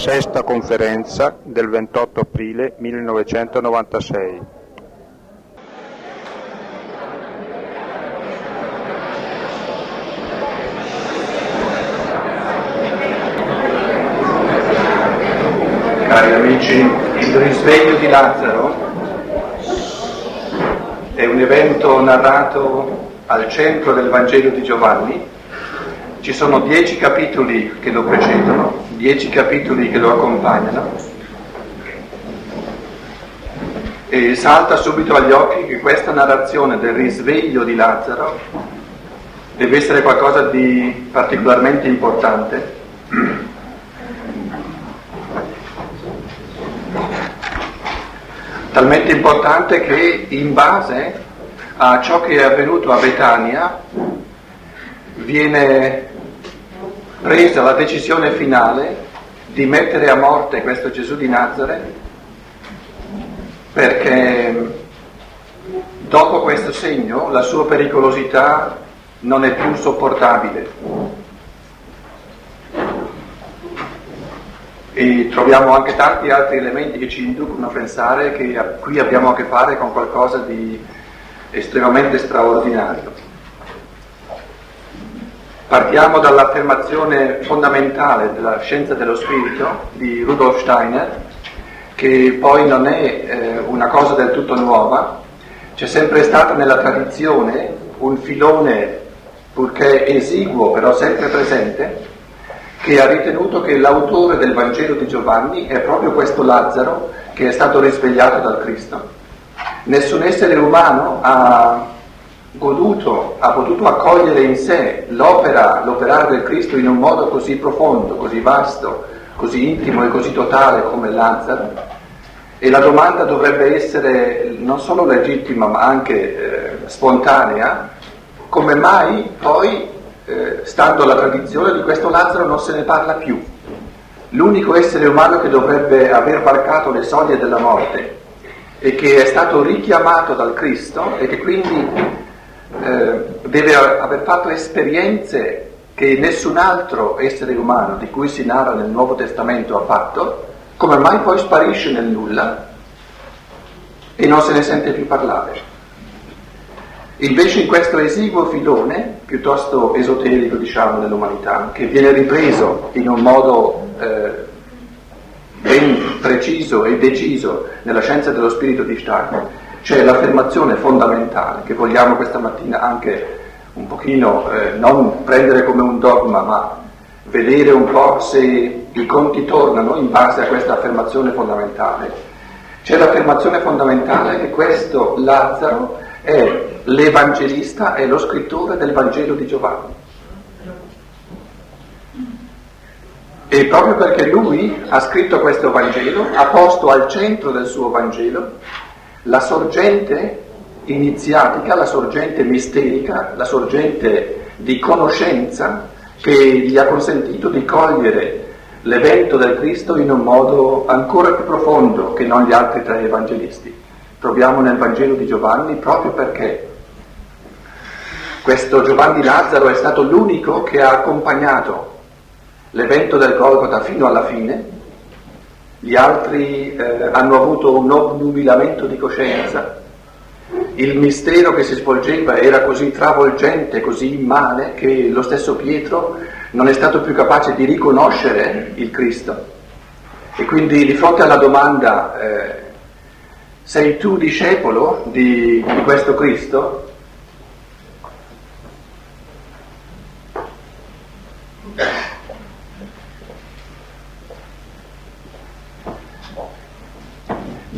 Sesta conferenza del 28 aprile 1996. Cari amici, il risveglio di Lazzaro è un evento narrato al centro del Vangelo di Giovanni. Ci sono dieci capitoli che lo precedono, dieci capitoli che lo accompagnano e salta subito agli occhi che questa narrazione del risveglio di Lazzaro deve essere qualcosa di particolarmente importante. Talmente importante che in base a ciò che è avvenuto a Betania viene presa la decisione finale di mettere a morte questo Gesù di Nazareth perché dopo questo segno la sua pericolosità non è più sopportabile. E troviamo anche tanti altri elementi che ci inducono a pensare che qui abbiamo a che fare con qualcosa di estremamente straordinario. Partiamo dall'affermazione fondamentale della scienza dello spirito di Rudolf Steiner, che poi non è eh, una cosa del tutto nuova, c'è sempre stato nella tradizione un filone, purché esiguo, però sempre presente, che ha ritenuto che l'autore del Vangelo di Giovanni è proprio questo Lazzaro che è stato risvegliato dal Cristo. Nessun essere umano ha goduto, ha potuto accogliere in sé l'opera, l'operare del Cristo in un modo così profondo, così vasto, così intimo e così totale come Lazzaro. E la domanda dovrebbe essere non solo legittima ma anche eh, spontanea, come mai poi, eh, stando alla tradizione di questo Lazzaro, non se ne parla più? L'unico essere umano che dovrebbe aver varcato le soglie della morte e che è stato richiamato dal Cristo e che quindi eh, deve aver fatto esperienze che nessun altro essere umano di cui si narra nel Nuovo Testamento ha fatto, come mai poi sparisce nel nulla e non se ne sente più parlare. Invece in questo esiguo filone, piuttosto esoterico diciamo dell'umanità, che viene ripreso in un modo eh, ben preciso e deciso nella scienza dello spirito di Steiner, c'è l'affermazione fondamentale che vogliamo questa mattina anche un pochino eh, non prendere come un dogma, ma vedere un po' se i conti tornano in base a questa affermazione fondamentale. C'è l'affermazione fondamentale che questo Lazzaro è l'evangelista, è lo scrittore del Vangelo di Giovanni. E proprio perché lui ha scritto questo Vangelo, ha posto al centro del suo Vangelo la sorgente iniziatica, la sorgente misterica, la sorgente di conoscenza che gli ha consentito di cogliere l'evento del Cristo in un modo ancora più profondo che non gli altri tre evangelisti. Troviamo nel Vangelo di Giovanni proprio perché questo Giovanni Lazzaro è stato l'unico che ha accompagnato l'evento del Golgota fino alla fine gli altri eh, hanno avuto un obnubilamento di coscienza, il mistero che si svolgeva era così travolgente, così immane, che lo stesso Pietro non è stato più capace di riconoscere il Cristo. E quindi di fronte alla domanda eh, sei tu discepolo di, di questo Cristo?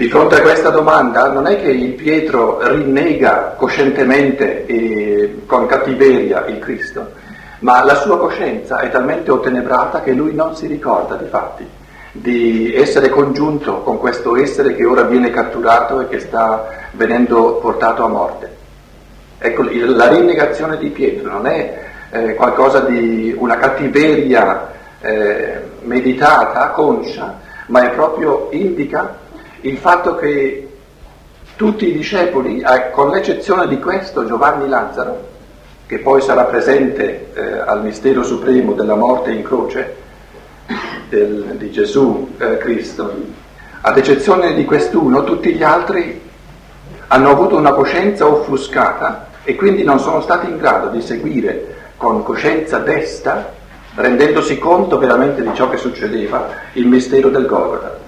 Di fronte a questa domanda non è che il Pietro rinnega coscientemente e con cattiveria il Cristo, ma la sua coscienza è talmente ottenebrata che lui non si ricorda di fatti di essere congiunto con questo essere che ora viene catturato e che sta venendo portato a morte. Ecco, la rinnegazione di Pietro non è eh, qualcosa di una cattiveria eh, meditata, conscia, ma è proprio indica il fatto che tutti i discepoli, eh, con l'eccezione di questo Giovanni Lazzaro, che poi sarà presente eh, al mistero supremo della morte in croce, del, di Gesù eh, Cristo. Ad eccezione di quest'uno, tutti gli altri hanno avuto una coscienza offuscata e quindi non sono stati in grado di seguire con coscienza desta, rendendosi conto veramente di ciò che succedeva, il mistero del Golgotha.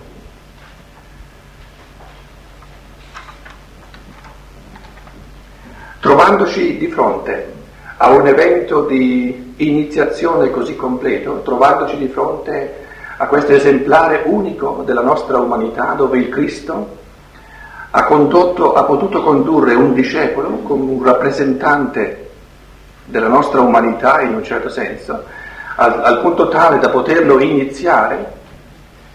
Trovandoci di fronte a un evento di iniziazione così completo, trovandoci di fronte a questo esemplare unico della nostra umanità dove il Cristo ha, condotto, ha potuto condurre un discepolo come un rappresentante della nostra umanità in un certo senso, al, al punto tale da poterlo iniziare.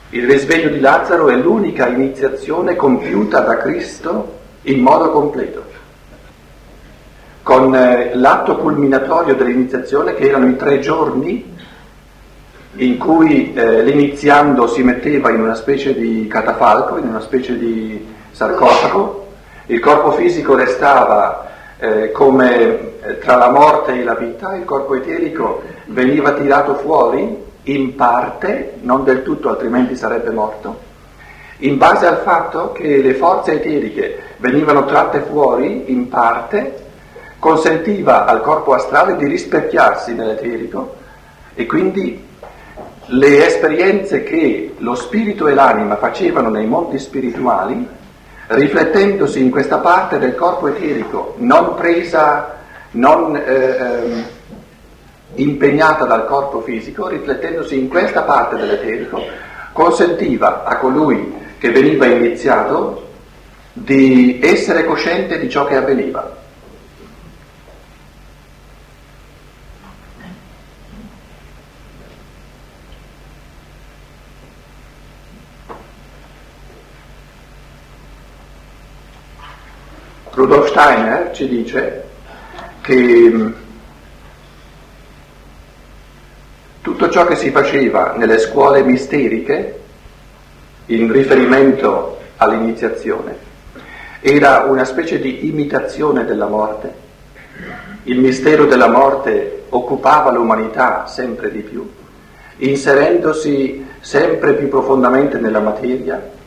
Il risveglio di Lazzaro è l'unica iniziazione compiuta da Cristo in modo completo con eh, l'atto culminatorio dell'iniziazione che erano i tre giorni in cui eh, l'iniziando si metteva in una specie di catafalco, in una specie di sarcofago, il corpo fisico restava eh, come eh, tra la morte e la vita, il corpo eterico veniva tirato fuori in parte, non del tutto altrimenti sarebbe morto, in base al fatto che le forze eteriche venivano tratte fuori in parte, consentiva al corpo astrale di rispecchiarsi nell'eterico e quindi le esperienze che lo spirito e l'anima facevano nei mondi spirituali, riflettendosi in questa parte del corpo eterico, non presa, non eh, impegnata dal corpo fisico, riflettendosi in questa parte dell'eterico, consentiva a colui che veniva iniziato di essere cosciente di ciò che avveniva. Rudolf Steiner ci dice che mm, tutto ciò che si faceva nelle scuole misteriche in riferimento all'iniziazione era una specie di imitazione della morte. Il mistero della morte occupava l'umanità sempre di più, inserendosi sempre più profondamente nella materia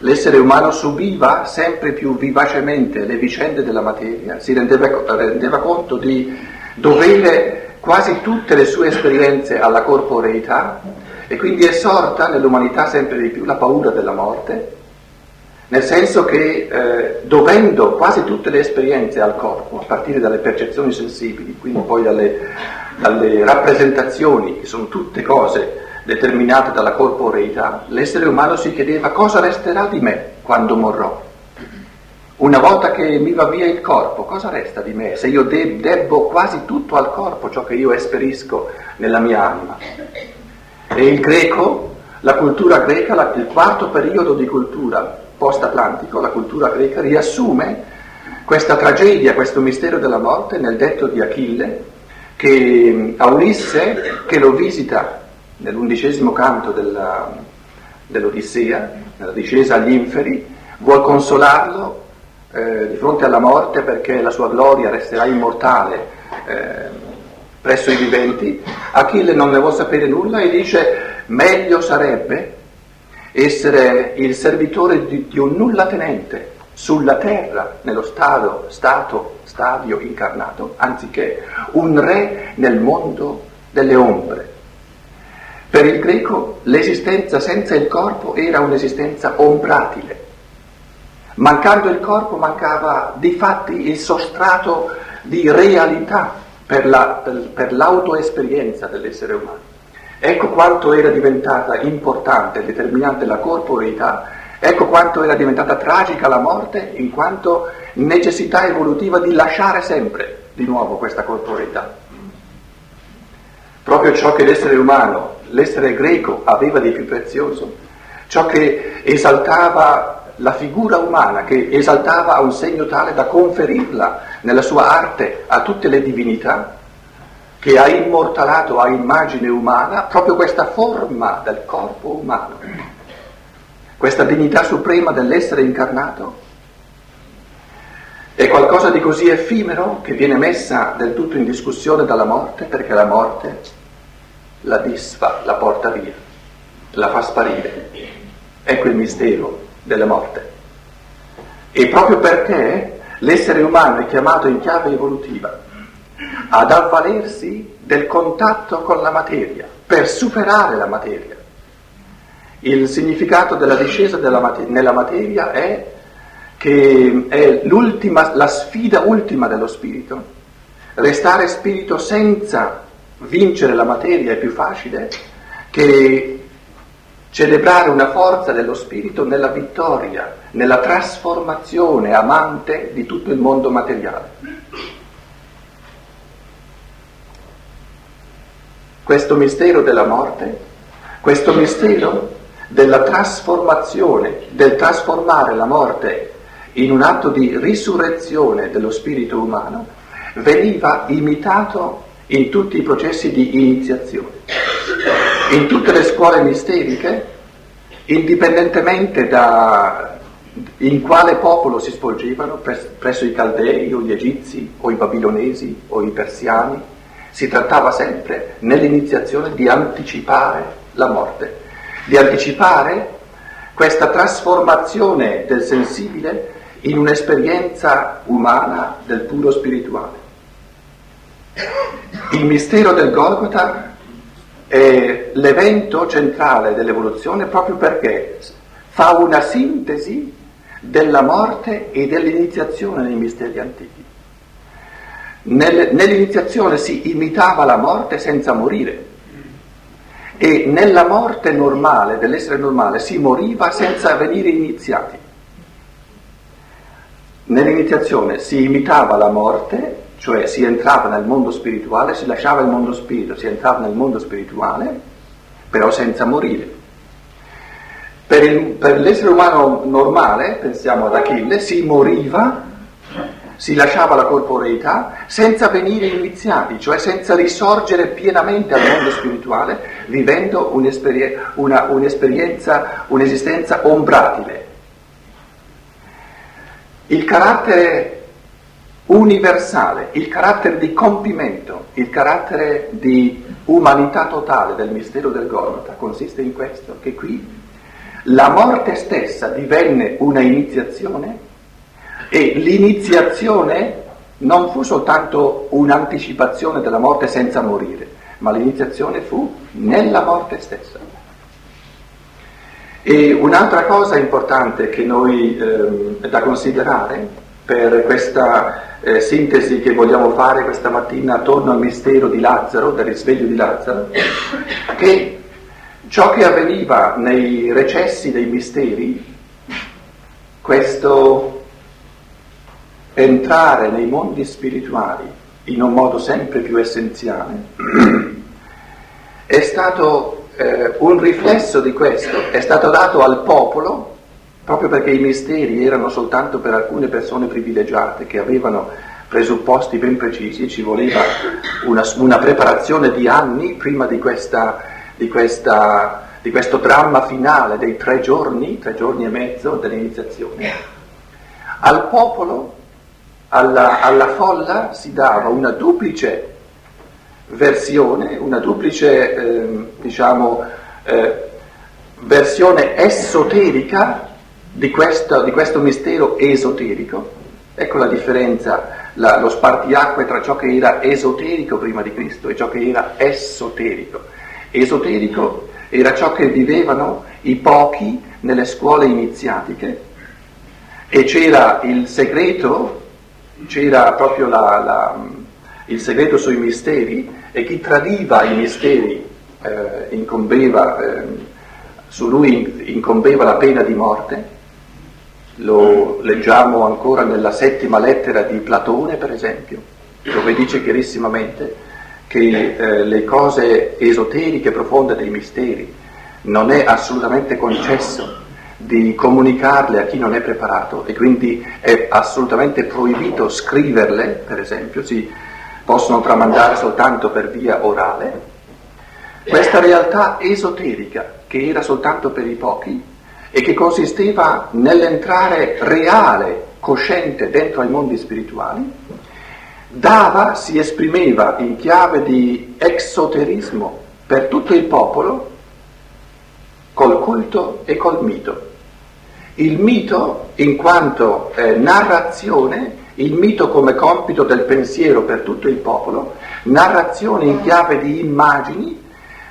L'essere umano subiva sempre più vivacemente le vicende della materia, si rendeva, rendeva conto di dovere quasi tutte le sue esperienze alla corporeità e quindi è sorta nell'umanità sempre di più la paura della morte, nel senso che eh, dovendo quasi tutte le esperienze al corpo, a partire dalle percezioni sensibili, quindi poi dalle, dalle rappresentazioni, che sono tutte cose determinate dalla corporeità, l'essere umano si chiedeva cosa resterà di me quando morrò. Una volta che mi va via il corpo, cosa resta di me se io de- debbo quasi tutto al corpo, ciò che io esperisco nella mia anima? E il greco, la cultura greca, la, il quarto periodo di cultura post-atlantico, la cultura greca, riassume questa tragedia, questo mistero della morte nel detto di Achille, che a Ulisse, che lo visita nell'undicesimo canto della, dell'Odissea, nella discesa agli inferi, vuol consolarlo eh, di fronte alla morte perché la sua gloria resterà immortale eh, presso i viventi. Achille non ne vuol sapere nulla e dice meglio sarebbe essere il servitore di, di un nulla tenente sulla terra, nello stato, stato, stadio incarnato, anziché un re nel mondo delle ombre. Per il greco l'esistenza senza il corpo era un'esistenza ombratile. Mancando il corpo mancava di fatti il sostrato di realtà per, la, per l'autoesperienza dell'essere umano. Ecco quanto era diventata importante e determinante la corporeità, ecco quanto era diventata tragica la morte in quanto necessità evolutiva di lasciare sempre di nuovo questa corporeità. Proprio ciò che l'essere umano l'essere greco aveva di più prezioso, ciò che esaltava la figura umana, che esaltava a un segno tale da conferirla nella sua arte a tutte le divinità, che ha immortalato a immagine umana proprio questa forma del corpo umano, questa dignità suprema dell'essere incarnato, è qualcosa di così effimero che viene messa del tutto in discussione dalla morte, perché la morte la disfa, la porta via. la fa sparire. Ecco il mistero della morte. E proprio perché l'essere umano è chiamato in chiave evolutiva ad avvalersi del contatto con la materia per superare la materia. Il significato della discesa della mater- nella materia è che è la sfida ultima dello spirito. Restare spirito senza vincere la materia è più facile che celebrare una forza dello spirito nella vittoria, nella trasformazione amante di tutto il mondo materiale. Questo mistero della morte, questo mistero della trasformazione, del trasformare la morte in un atto di risurrezione dello spirito umano, veniva imitato in tutti i processi di iniziazione. In tutte le scuole misteriche, indipendentemente da in quale popolo si svolgevano, presso i Caldei o gli Egizi o i Babilonesi o i Persiani, si trattava sempre nell'iniziazione di anticipare la morte, di anticipare questa trasformazione del sensibile in un'esperienza umana del puro spirituale. Il mistero del Golgotha è l'evento centrale dell'evoluzione proprio perché fa una sintesi della morte e dell'iniziazione nei misteri antichi. Nel, nell'iniziazione si imitava la morte senza morire e nella morte normale, dell'essere normale, si moriva senza venire iniziati. Nell'iniziazione si imitava la morte cioè si entrava nel mondo spirituale, si lasciava il mondo spirito, si entrava nel mondo spirituale, però senza morire. Per, il, per l'essere umano normale, pensiamo ad Achille, si moriva, si lasciava la corporeità senza venire iniziati, cioè senza risorgere pienamente al mondo spirituale, vivendo un'esperie, una, un'esperienza, un'esistenza ombratile. Il carattere universale, il carattere di compimento, il carattere di umanità totale del mistero del Golgotha consiste in questo, che qui la morte stessa divenne una iniziazione e l'iniziazione non fu soltanto un'anticipazione della morte senza morire, ma l'iniziazione fu nella morte stessa. E un'altra cosa importante che noi eh, da considerare per questa eh, sintesi che vogliamo fare questa mattina attorno al mistero di Lazzaro, del risveglio di Lazzaro, che ciò che avveniva nei recessi dei misteri, questo entrare nei mondi spirituali in un modo sempre più essenziale, è stato eh, un riflesso di questo, è stato dato al popolo proprio perché i misteri erano soltanto per alcune persone privilegiate che avevano presupposti ben precisi ci voleva una, una preparazione di anni prima di, questa, di, questa, di, questo dramma finale dei tre giorni, tre giorni e mezzo dell'iniziazione. Al popolo, alla, alla folla si dava una duplice versione, una duplice eh, diciamo, eh, versione esoterica di questo, di questo mistero esoterico. Ecco la differenza, la, lo spartiacque tra ciò che era esoterico prima di Cristo e ciò che era esoterico. Esoterico era ciò che vivevano i pochi nelle scuole iniziatiche e c'era il segreto, c'era proprio la, la, il segreto sui misteri e chi tradiva i misteri eh, incombeva, eh, su lui incombeva la pena di morte lo leggiamo ancora nella settima lettera di Platone, per esempio, dove dice chiarissimamente che eh, le cose esoteriche, profonde dei misteri, non è assolutamente concesso di comunicarle a chi non è preparato e quindi è assolutamente proibito scriverle, per esempio, si possono tramandare soltanto per via orale. Questa realtà esoterica, che era soltanto per i pochi, e che consisteva nell'entrare reale, cosciente dentro ai mondi spirituali, dava, si esprimeva in chiave di exoterismo per tutto il popolo culto e col mito. Il mito in quanto eh, narrazione, il mito come compito del pensiero per tutto il popolo, narrazione in chiave di immagini,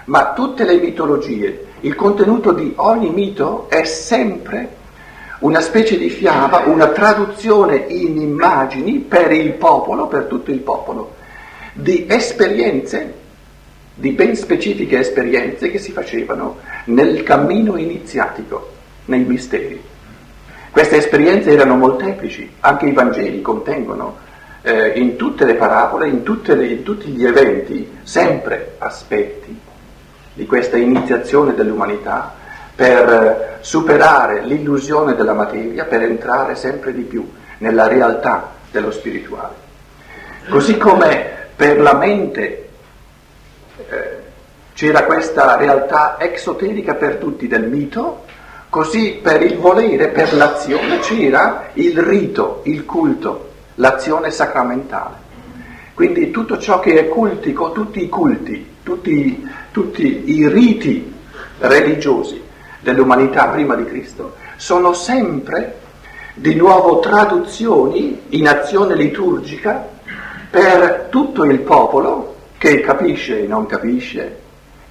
ma tutte le mitologie, il contenuto di ogni mito è sempre una specie di fiaba, una traduzione in immagini per il popolo, per tutto il popolo, di esperienze, di ben specifiche esperienze che si facevano nel cammino iniziatico, nei misteri. Queste esperienze erano molteplici, anche i Vangeli contengono eh, in tutte le parabole, in, le, in tutti gli eventi, sempre aspetti di questa iniziazione dell'umanità per superare l'illusione della materia, per entrare sempre di più nella realtà dello spirituale. Così come per la mente eh, c'era questa realtà exoterica per tutti del mito, così per il volere, per l'azione c'era il rito, il culto, l'azione sacramentale. Quindi tutto ciò che è cultico, tutti i culti, tutti, tutti i riti religiosi dell'umanità prima di Cristo sono sempre di nuovo traduzioni in azione liturgica per tutto il popolo che capisce e non capisce,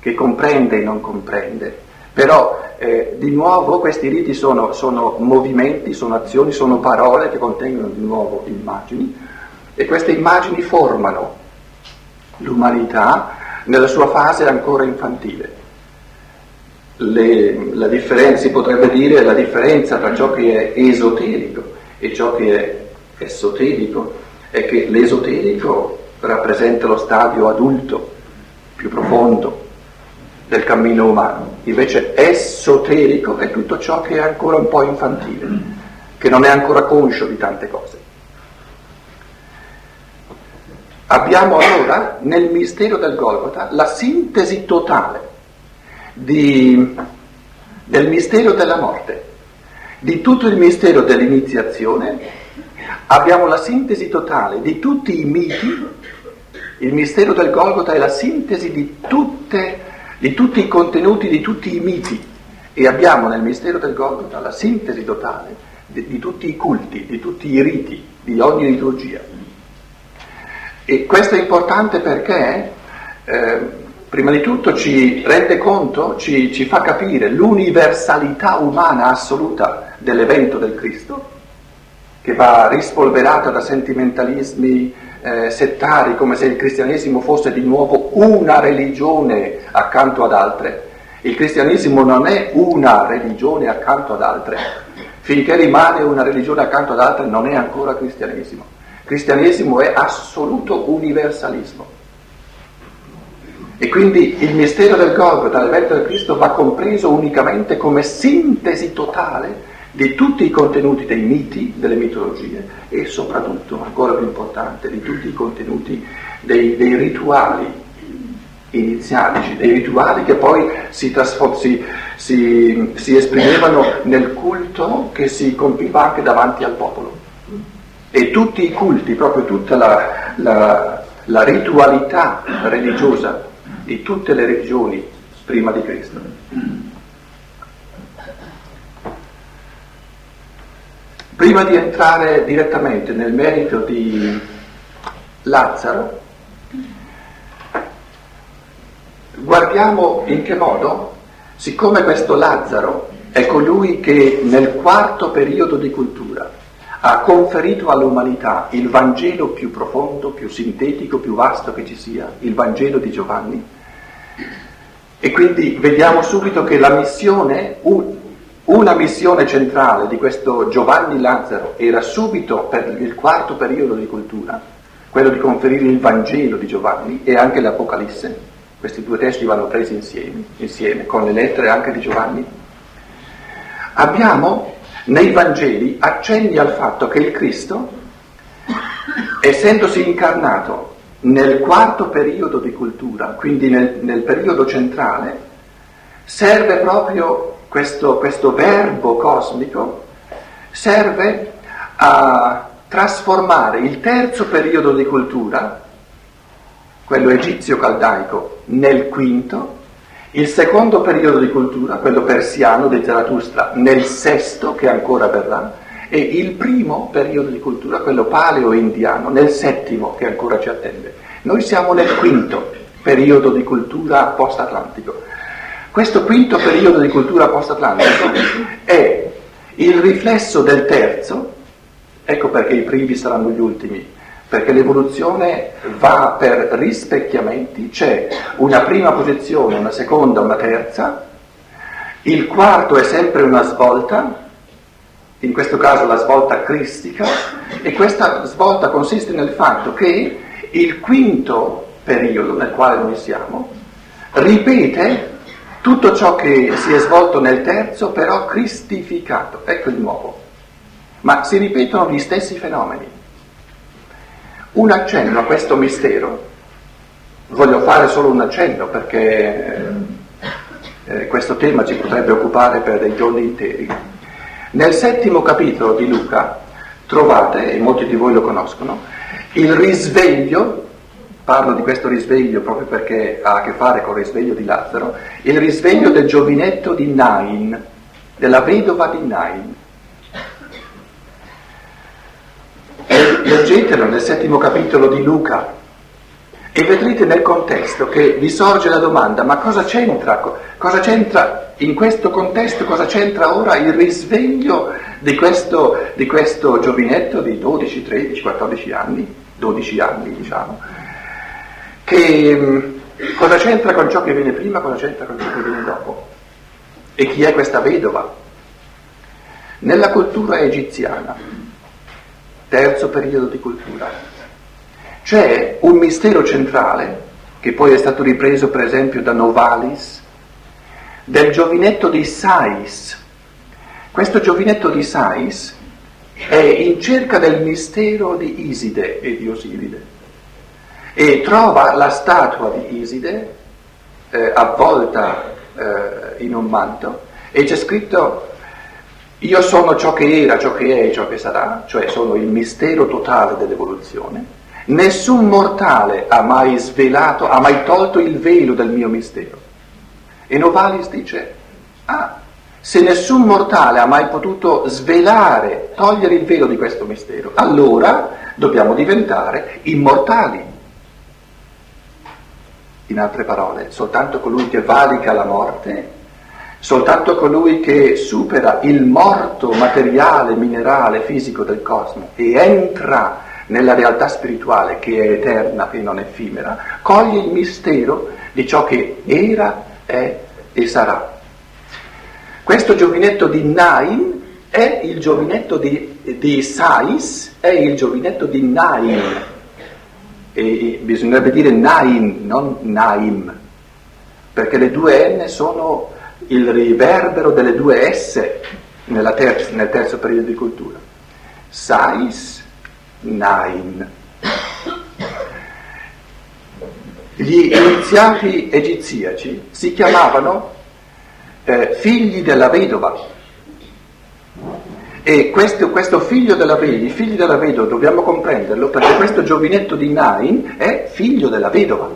che comprende e non comprende. Però eh, di nuovo questi riti sono, sono movimenti, sono azioni, sono parole che contengono di nuovo immagini e queste immagini formano l'umanità nella sua fase ancora infantile. Le, la differenza, si potrebbe dire, la differenza tra ciò che è esoterico e ciò che è esoterico è che l'esoterico rappresenta lo stadio adulto, più profondo del cammino umano, invece esoterico è tutto ciò che è ancora un po' infantile, che non è ancora conscio di tante cose. Abbiamo allora nel mistero del Golgota la sintesi totale di, del mistero della morte, di tutto il mistero dell'iniziazione, abbiamo la sintesi totale di tutti i miti, il mistero del Golgota è la sintesi di, tutte, di tutti i contenuti di tutti i miti. E abbiamo nel mistero del Golgota la sintesi totale di, di tutti i culti, di tutti i riti, di ogni liturgia. E questo è importante perché, eh, prima di tutto, ci rende conto, ci, ci fa capire l'universalità umana assoluta dell'evento del Cristo, che va rispolverata da sentimentalismi eh, settari, come se il cristianesimo fosse di nuovo una religione accanto ad altre. Il cristianesimo non è una religione accanto ad altre. Finché rimane una religione accanto ad altre non è ancora cristianesimo cristianesimo è assoluto universalismo. E quindi il mistero del Golgotha, l'evento del Cristo, va compreso unicamente come sintesi totale di tutti i contenuti dei miti, delle mitologie e soprattutto, ancora più importante, di tutti i contenuti dei, dei rituali iniziatici, dei rituali che poi si, trasform- si, si, si esprimevano nel culto che si compiva anche davanti al popolo e tutti i culti, proprio tutta la, la, la ritualità religiosa di tutte le religioni prima di Cristo. Prima di entrare direttamente nel merito di Lazzaro, guardiamo in che modo, siccome questo Lazzaro è colui che nel quarto periodo di cultura ha conferito all'umanità il Vangelo più profondo, più sintetico, più vasto che ci sia, il Vangelo di Giovanni. E quindi vediamo subito che la missione, una missione centrale di questo Giovanni Lazzaro era subito per il quarto periodo di cultura, quello di conferire il Vangelo di Giovanni e anche l'Apocalisse. Questi due testi vanno presi insieme, insieme con le lettere anche di Giovanni. Abbiamo nei Vangeli accenni al fatto che il Cristo, essendosi incarnato nel quarto periodo di cultura, quindi nel, nel periodo centrale, serve proprio questo, questo verbo cosmico, serve a trasformare il terzo periodo di cultura, quello egizio-caldaico, nel quinto, Il secondo periodo di cultura, quello persiano di Zarathustra, nel sesto che ancora verrà, e il primo periodo di cultura, quello paleo-indiano, nel settimo che ancora ci attende. Noi siamo nel quinto periodo di cultura post-atlantico. Questo quinto periodo di cultura post-atlantico è il riflesso del terzo, ecco perché i primi saranno gli ultimi, perché l'evoluzione va per rispecchiamenti, c'è una prima posizione, una seconda, una terza, il quarto è sempre una svolta, in questo caso la svolta cristica, e questa svolta consiste nel fatto che il quinto periodo nel quale noi siamo ripete tutto ciò che si è svolto nel terzo, però cristificato, ecco il nuovo. Ma si ripetono gli stessi fenomeni. Un accenno a questo mistero, voglio fare solo un accenno perché eh, questo tema ci potrebbe occupare per dei giorni interi. Nel settimo capitolo di Luca trovate, e molti di voi lo conoscono, il risveglio, parlo di questo risveglio proprio perché ha a che fare con il risveglio di Lazzaro, il risveglio del giovinetto di Nain, della vedova di Nain. Leggetelo nel settimo capitolo di Luca e vedrete nel contesto che vi sorge la domanda, ma cosa c'entra? Cosa c'entra in questo contesto? Cosa c'entra ora il risveglio di questo, di questo giovinetto di 12, 13, 14 anni? 12 anni diciamo. Che mm, cosa c'entra con ciò che viene prima, cosa c'entra con ciò che viene dopo? E chi è questa vedova? Nella cultura egiziana, terzo periodo di cultura, c'è un mistero centrale, che poi è stato ripreso per esempio da Novalis, del giovinetto di Sais. Questo giovinetto di Sais è in cerca del mistero di Iside e di Osiride e trova la statua di Iside eh, avvolta eh, in un manto e c'è scritto io sono ciò che era, ciò che è e ciò che sarà, cioè sono il mistero totale dell'evoluzione Nessun mortale ha mai svelato, ha mai tolto il velo del mio mistero. E Novalis dice, ah, se nessun mortale ha mai potuto svelare, togliere il velo di questo mistero, allora dobbiamo diventare immortali. In altre parole, soltanto colui che valica la morte, soltanto colui che supera il morto materiale, minerale, fisico del cosmo e entra nella realtà spirituale che è eterna e non effimera, coglie il mistero di ciò che era, è e sarà. Questo giovinetto di Nain è il giovinetto di, di Sais, è il giovinetto di Nain. E bisognerebbe dire Nain, non Naim, perché le due N sono il riverbero delle due S terza, nel terzo periodo di cultura. Sais Nain. Gli iniziati egiziaci si chiamavano eh, figli della vedova. E questo, questo figlio della vedova, i figli della vedova dobbiamo comprenderlo perché questo giovinetto di Nain è figlio della vedova.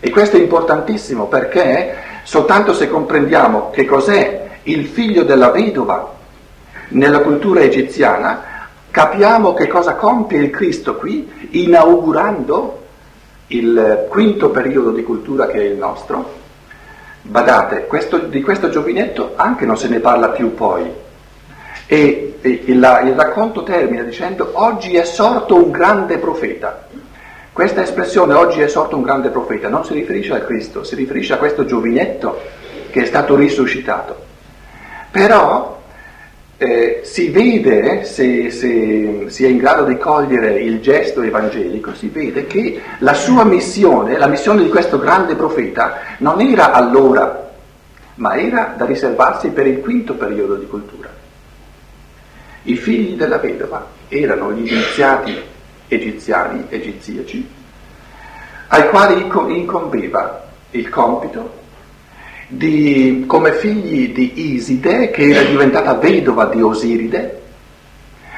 E questo è importantissimo perché soltanto se comprendiamo che cos'è il figlio della vedova nella cultura egiziana, capiamo che cosa compie il Cristo qui, inaugurando il quinto periodo di cultura che è il nostro. Badate, questo, di questo giovinetto anche non se ne parla più poi. E, e il, il racconto termina dicendo oggi è sorto un grande profeta. Questa espressione oggi è sorto un grande profeta non si riferisce al Cristo, si riferisce a questo giovinetto che è stato risuscitato. Però eh, si vede, se, se si è in grado di cogliere il gesto evangelico, si vede che la sua missione, la missione di questo grande profeta, non era allora, ma era da riservarsi per il quinto periodo di cultura. I figli della vedova erano gli iniziati egiziani, egiziaci, ai quali incombeva il compito di, come figli di Iside, che era diventata vedova di Osiride,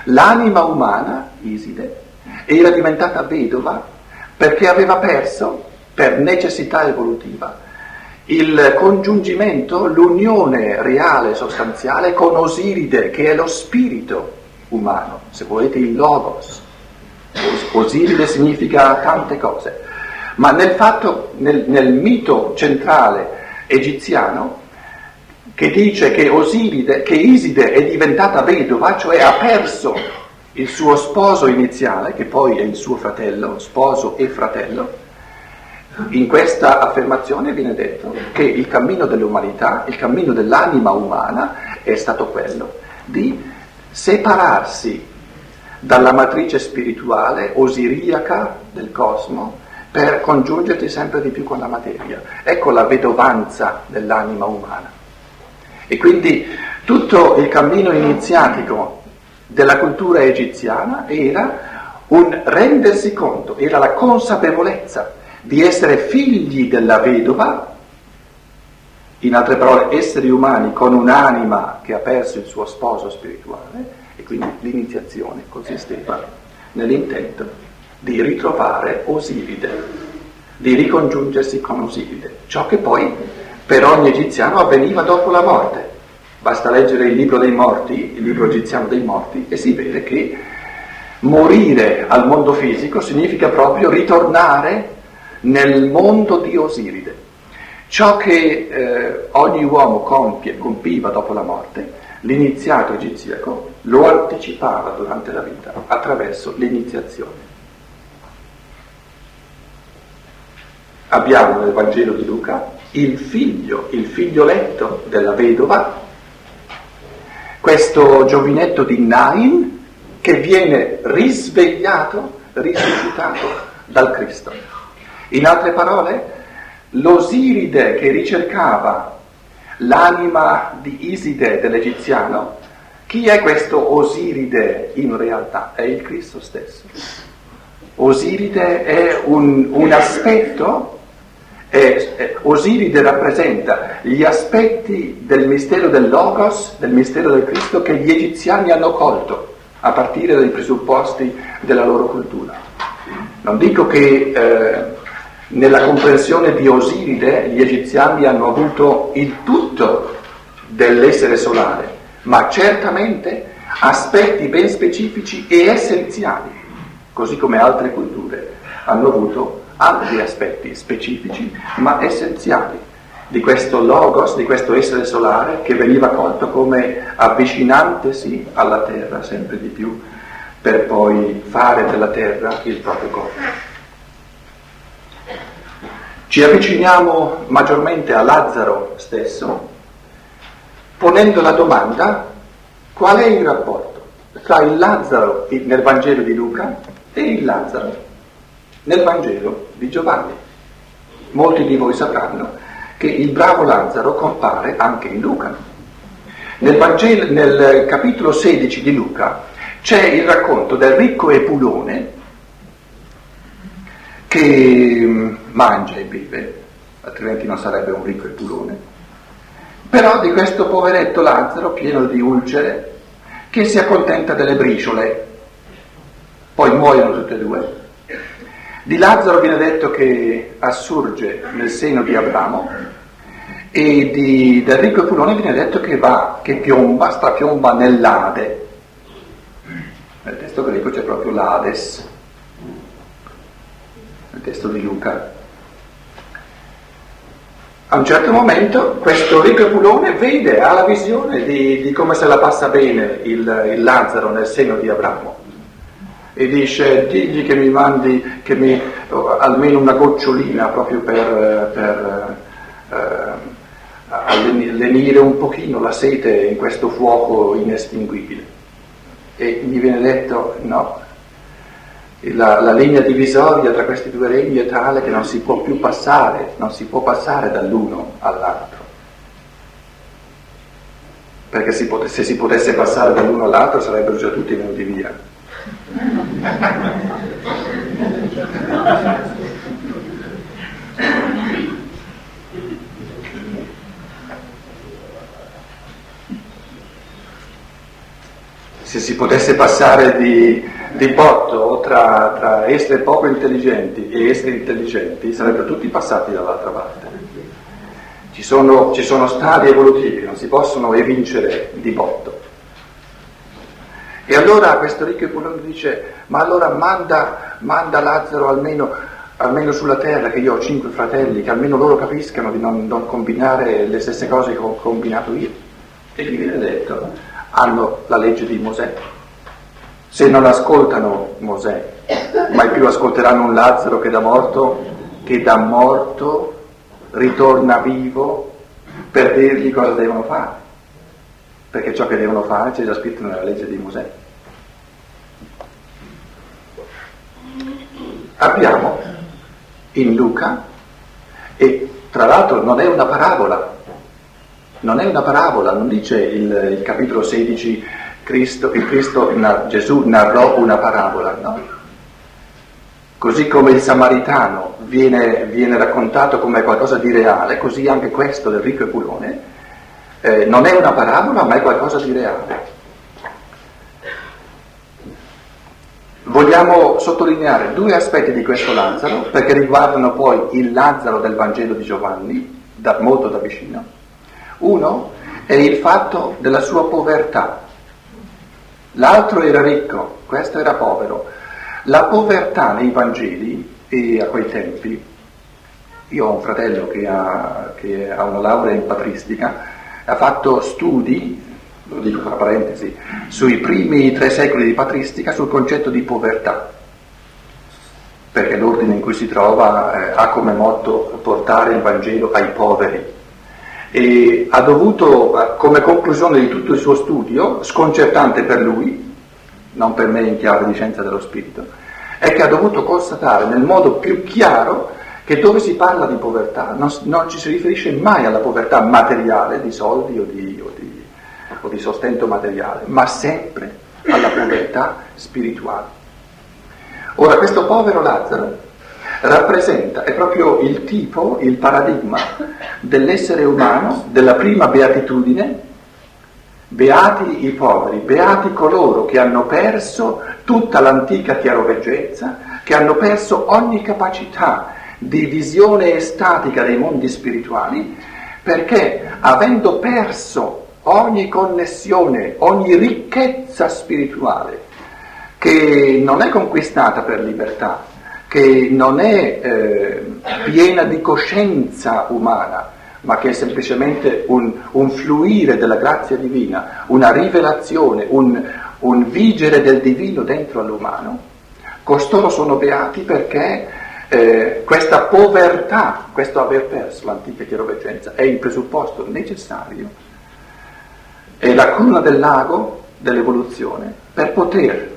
l'anima umana, Iside, era diventata vedova perché aveva perso, per necessità evolutiva, il congiungimento, l'unione reale, sostanziale con Osiride, che è lo spirito umano, se volete il logos. Osiride significa tante cose, ma nel fatto, nel, nel mito centrale egiziano, che dice che, Osiride, che Iside è diventata vedova, cioè ha perso il suo sposo iniziale, che poi è il suo fratello, sposo e fratello, in questa affermazione viene detto che il cammino dell'umanità, il cammino dell'anima umana è stato quello di separarsi dalla matrice spirituale osiriaca del cosmo per congiungerti sempre di più con la materia. Ecco la vedovanza dell'anima umana. E quindi tutto il cammino iniziatico della cultura egiziana era un rendersi conto, era la consapevolezza di essere figli della vedova, in altre parole esseri umani con un'anima che ha perso il suo sposo spirituale e quindi l'iniziazione consisteva nell'intento di ritrovare Osiride, di ricongiungersi con Osiride, ciò che poi per ogni egiziano avveniva dopo la morte. Basta leggere il libro dei morti, il libro egiziano dei morti, e si vede che morire al mondo fisico significa proprio ritornare nel mondo di Osiride. Ciò che eh, ogni uomo compie, compiva dopo la morte, l'iniziato egiziaco lo anticipava durante la vita attraverso l'iniziazione. Abbiamo nel Vangelo di Luca il figlio, il figlioletto della vedova, questo giovinetto di Nain che viene risvegliato, risuscitato dal Cristo. In altre parole, l'Osiride che ricercava l'anima di Iside dell'egiziano, chi è questo Osiride in realtà? È il Cristo stesso. Osiride è un, un aspetto, è, è, Osiride rappresenta gli aspetti del mistero del Logos, del mistero del Cristo che gli egiziani hanno colto a partire dai presupposti della loro cultura. Non dico che eh, nella comprensione di Osiride gli egiziani hanno avuto il tutto dell'essere solare, ma certamente aspetti ben specifici e essenziali, così come altre culture hanno avuto altri aspetti specifici ma essenziali di questo logos, di questo essere solare che veniva colto come avvicinantesi alla terra sempre di più per poi fare della terra il proprio corpo. Ci avviciniamo maggiormente a Lazzaro stesso ponendo la domanda qual è il rapporto tra il Lazzaro nel Vangelo di Luca e il Lazzaro nel Vangelo di Giovanni. Molti di voi sapranno che il bravo Lazzaro compare anche in Luca. Nel, Vangelo, nel capitolo 16 di Luca c'è il racconto del ricco Epulone che mm, mangia e beve, altrimenti non sarebbe un ricco epulone, però di questo poveretto Lazzaro pieno di ulcere che si accontenta delle briciole, poi muoiono tutte e due. Di Lazzaro viene detto che assurge nel seno di Abramo e di, del ricco Epulone viene detto che va, che piomba, strapiomba nell'Ade. Nel testo greco c'è proprio l'Ades, nel testo di Luca. A un certo momento questo ricco Epulone vede, ha la visione di, di come se la passa bene il, il, Lazzaro nel seno di Abramo e dice digli che mi mandi che mi, almeno una gocciolina proprio per, per eh, allenire un pochino la sete in questo fuoco inestinguibile. E gli viene detto no, la, la, linea divisoria tra questi due regni è tale che non si può più passare, non si può passare dall'uno all'altro. Perché si pot- se si potesse passare dall'uno all'altro sarebbero già tutti venuti via. Se si potesse passare di, di botto tra, tra esseri poco intelligenti e esseri intelligenti sarebbero tutti passati dall'altra parte. ci sono, ci sono stadi evolutivi, non si possono evincere di botto. E allora questo ricco Epulone dice, ma allora manda, manda Lazzaro almeno, almeno, sulla terra, che io ho cinque fratelli, che almeno loro capiscano di non, non combinare le stesse cose che ho combinato io. E gli viene detto, hanno la legge di Mosè. Se non ascoltano Mosè, mai più ascolteranno un Lazzaro che da morto, che da morto ritorna vivo per dirgli cosa devono fare. Perché ciò che devono fare c'è già scritto nella legge di Mosè. Abbiamo in Luca, e tra l'altro non è una parabola, non è una parabola, non dice il, il capitolo 16 Cristo, Cristo, Gesù narrò una parabola, no? Così come il samaritano viene, viene raccontato come qualcosa di reale, così anche questo del ricco Epulone eh, non è una parabola ma è qualcosa di reale. Vogliamo sottolineare due aspetti di questo Lazzaro perché riguardano poi il Lazzaro del Vangelo di Giovanni, da, molto da vicino. Uno è il fatto della sua povertà. L'altro era ricco, questo era povero. La povertà nei Vangeli e a quei tempi, io ho un fratello che ha, che ha una laurea in patristica, ha fatto studi, lo dico tra parentesi, sui primi tre secoli di patristica sul concetto di povertà, perché l'ordine in cui si trova eh, ha come motto portare il Vangelo ai poveri. E ha dovuto, come conclusione di tutto il suo studio, sconcertante per lui, non per me in chiave di scienza dello spirito, è che ha dovuto constatare nel modo più chiaro che dove si parla di povertà non, non ci si riferisce mai alla povertà materiale di soldi o di, o di, o di sostento materiale, ma sempre alla povertà spirituale. Ora questo povero Lazzaro rappresenta, è proprio il tipo, il paradigma dell'essere umano, della prima beatitudine. Beati i poveri, beati coloro che hanno perso tutta l'antica chiaroveggenza, che hanno perso ogni capacità di visione estatica dei mondi spirituali, perché avendo perso ogni connessione, ogni ricchezza spirituale, che non è conquistata per libertà, che non è eh, piena di coscienza umana, ma che è semplicemente un, un fluire della grazia divina, una rivelazione, un, un vigere del divino dentro all'umano, costoro sono beati perché eh, questa povertà, questo aver perso l'antica chiaroveggenza è il presupposto necessario, è la cruna del lago dell'evoluzione per poter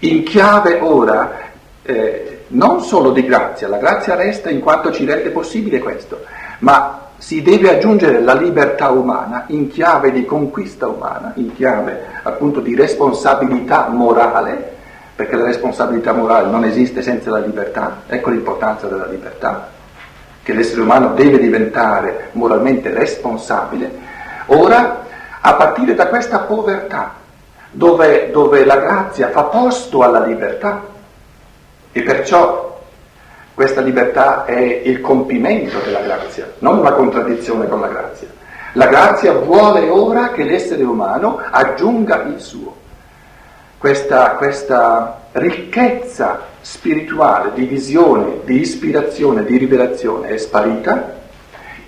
in chiave ora eh, non solo di grazia, la grazia resta in quanto ci rende possibile questo, ma si deve aggiungere la libertà umana in chiave di conquista umana, in chiave appunto di responsabilità morale, perché la responsabilità morale non esiste senza la libertà, ecco l'importanza della libertà, che l'essere umano deve diventare moralmente responsabile. Ora, a partire da questa povertà, dove, dove la grazia fa posto alla libertà, e perciò questa libertà è il compimento della grazia, non una contraddizione con la grazia. La grazia vuole ora che l'essere umano aggiunga il suo. Questa, questa ricchezza spirituale di visione, di ispirazione, di rivelazione è sparita.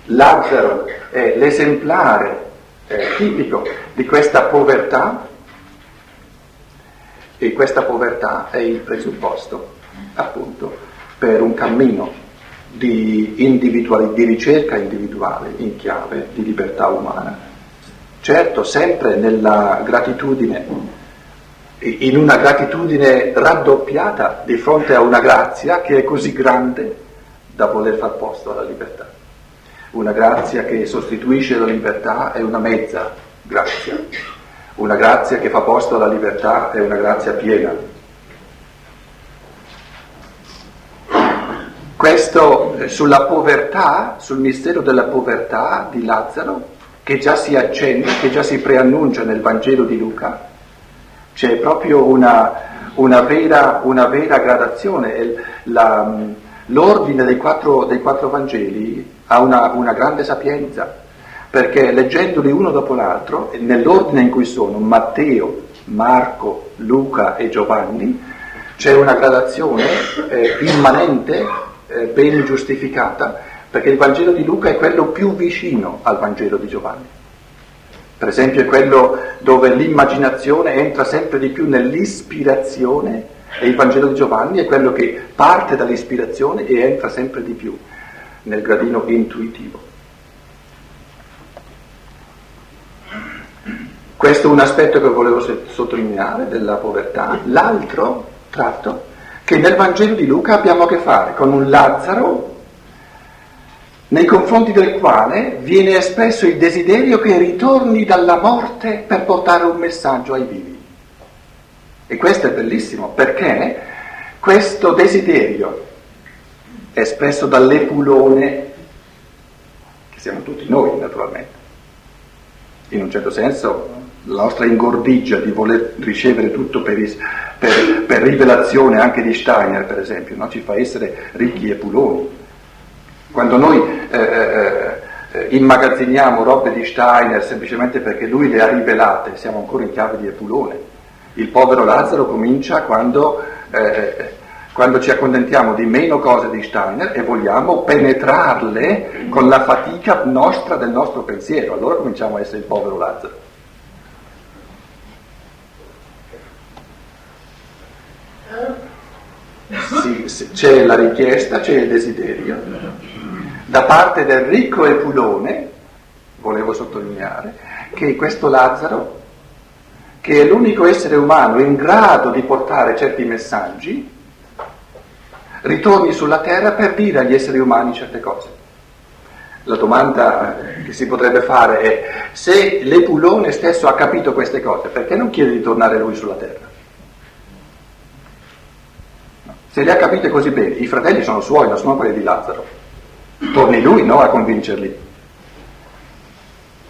Lazzaro è l'esemplare eh, tipico di questa povertà e questa povertà è il presupposto appunto per un cammino di, di ricerca individuale in chiave di libertà umana. Certo, sempre nella gratitudine, in una gratitudine raddoppiata di fronte a una grazia che è così grande da voler far posto alla libertà. Una grazia che sostituisce la libertà è una mezza grazia. Una grazia che fa posto alla libertà è una grazia piena. Questo eh, sulla povertà, sul mistero della povertà di Lazzaro, che già si accenna, che già si preannuncia nel Vangelo di Luca, c'è proprio una, una, vera, una vera, gradazione. La, l'ordine dei quattro, dei quattro Vangeli ha una, una grande sapienza, perché leggendoli uno dopo l'altro, nell'ordine in cui sono Matteo, Marco, Luca e Giovanni, c'è una gradazione eh, immanente, eh, ben giustificata, perché il Vangelo di Luca è quello più vicino al Vangelo di Giovanni. Per esempio è quello dove l'immaginazione entra sempre di più nell'ispirazione e il Vangelo di Giovanni è quello che parte dall'ispirazione e entra sempre di più nel gradino intuitivo. Questo è un aspetto che volevo sottolineare della povertà. L'altro tratto, che nel Vangelo di Luca abbiamo a che fare con un Lazzaro nei confronti del quale viene espresso il desiderio che ritorni dalla morte per portare un messaggio ai vivi. E questo è bellissimo perché questo desiderio espresso dall'epulone, che siamo tutti noi naturalmente, in un certo senso la nostra ingordigia di voler ricevere tutto per, per, per rivelazione anche di Steiner per esempio, no? ci fa essere ricchi epuloni quando noi eh, eh, eh, immagazziniamo robe di Steiner semplicemente perché lui le ha rivelate, siamo ancora in chiave di Epulone. Il povero Lazzaro comincia quando, eh, quando ci accontentiamo di meno cose di Steiner e vogliamo penetrarle con la fatica nostra del nostro pensiero. Allora cominciamo a essere il povero Lazzaro. Sì, c'è la richiesta, c'è il desiderio da parte del ricco Epulone, volevo sottolineare, che questo Lazzaro, che è l'unico essere umano in grado di portare certi messaggi, ritorni sulla terra per dire agli esseri umani certe cose. La domanda che si potrebbe fare è se l'Epulone stesso ha capito queste cose, perché non chiede di tornare lui sulla terra? Se le ha capite così bene, i fratelli sono suoi, non sono quelli di Lazzaro. Torni lui, no, a convincerli.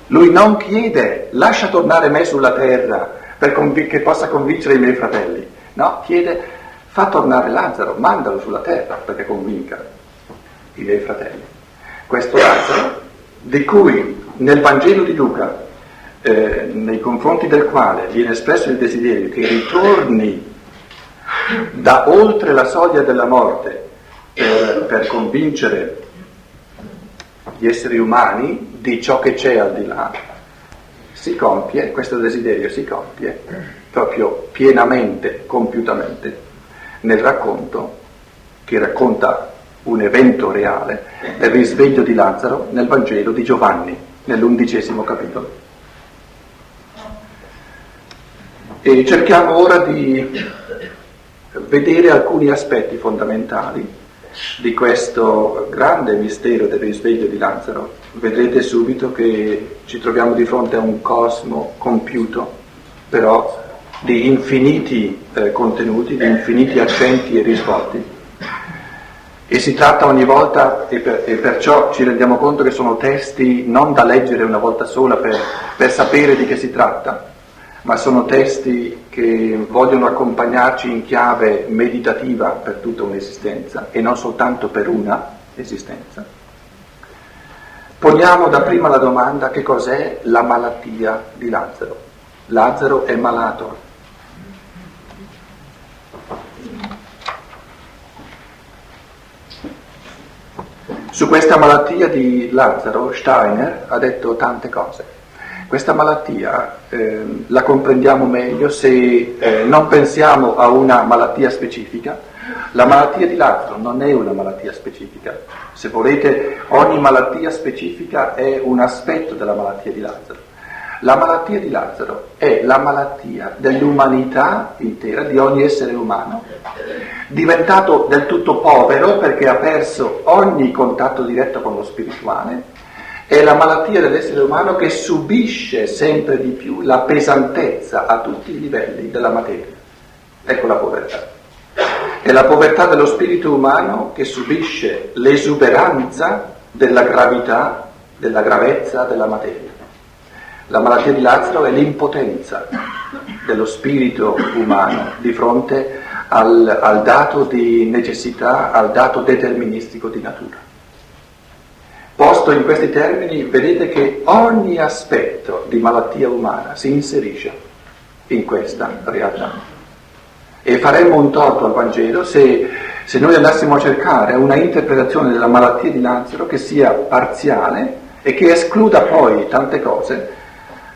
Lui non chiede, lascia tornare me sulla terra conv- che possa convincere i miei fratelli. No, chiede, fa tornare Lazzaro, mandalo sulla terra perché convinca i miei fratelli. Questo Lazzaro, di cui nel Vangelo di Luca, eh, nei confronti del quale viene espresso il desiderio che ritorni da oltre la soglia della morte per, per convincere gli esseri umani di ciò che c'è al di là, si compie, questo desiderio si compie proprio pienamente, compiutamente, nel racconto che racconta un evento reale del risveglio di Lazzaro nel Vangelo di Giovanni, nell'undicesimo capitolo. E cerchiamo ora di vedere alcuni aspetti fondamentali di questo grande mistero del risveglio di Lazzaro, vedrete subito che ci troviamo di fronte a un cosmo compiuto, però di infiniti eh, contenuti, di infiniti accenti e risvolti. E si tratta ogni volta, e, per, e, perciò ci rendiamo conto che sono testi non da leggere una volta sola per, per sapere di che si tratta, ma sono testi che vogliono accompagnarci in chiave meditativa per tutta un'esistenza e non soltanto per una esistenza. Poniamo da prima la domanda che cos'è la malattia di Lazzaro. Lazzaro è malato. Su questa malattia di Lazzaro Steiner ha detto tante cose. Questa malattia eh, la comprendiamo meglio se eh, non pensiamo a una malattia specifica. La malattia di Lazzaro non è una malattia specifica. Se volete, ogni malattia specifica è un aspetto della malattia di Lazzaro. La malattia di Lazzaro è la malattia dell'umanità intera, di ogni essere umano, diventato del tutto povero perché ha perso ogni contatto diretto con lo spirituale è la malattia dell'essere umano che subisce sempre di più la pesantezza a tutti i livelli della materia. Ecco la povertà. È la povertà dello spirito umano che subisce l'esuberanza della gravità, della gravezza della materia. La malattia di Lazzaro è l'impotenza dello spirito umano di fronte al, al dato di necessità, al dato deterministico di natura. Posto in questi termini, vedete che ogni aspetto di malattia umana si inserisce in questa realtà. E faremmo un torto al Vangelo se, se noi andassimo a cercare una interpretazione della malattia di Lazzaro che sia parziale e che escluda poi tante cose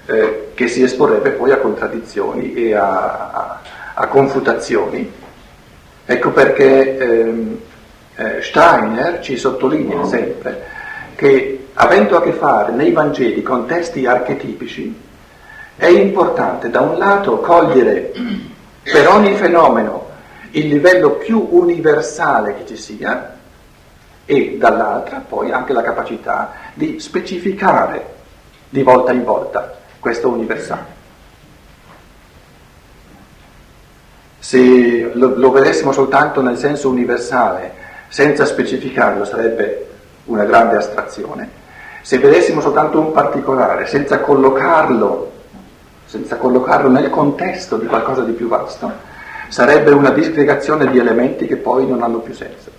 eh, che si esporrebbe poi a contraddizioni e a, a, a confutazioni. Ecco perché ehm, eh, Steiner ci sottolinea sempre che avendo a che fare nei Vangeli con testi archetipici, è importante da un lato cogliere per ogni fenomeno il livello più universale che ci sia e dall'altra poi anche la capacità di specificare di volta in volta questo universale. Se lo, lo vedessimo soltanto nel senso universale, senza specificarlo, sarebbe una grande astrazione. Se vedessimo soltanto un particolare, senza collocarlo senza collocarlo nel contesto di qualcosa di più vasto, sarebbe una disgregazione di elementi che poi non hanno più senso,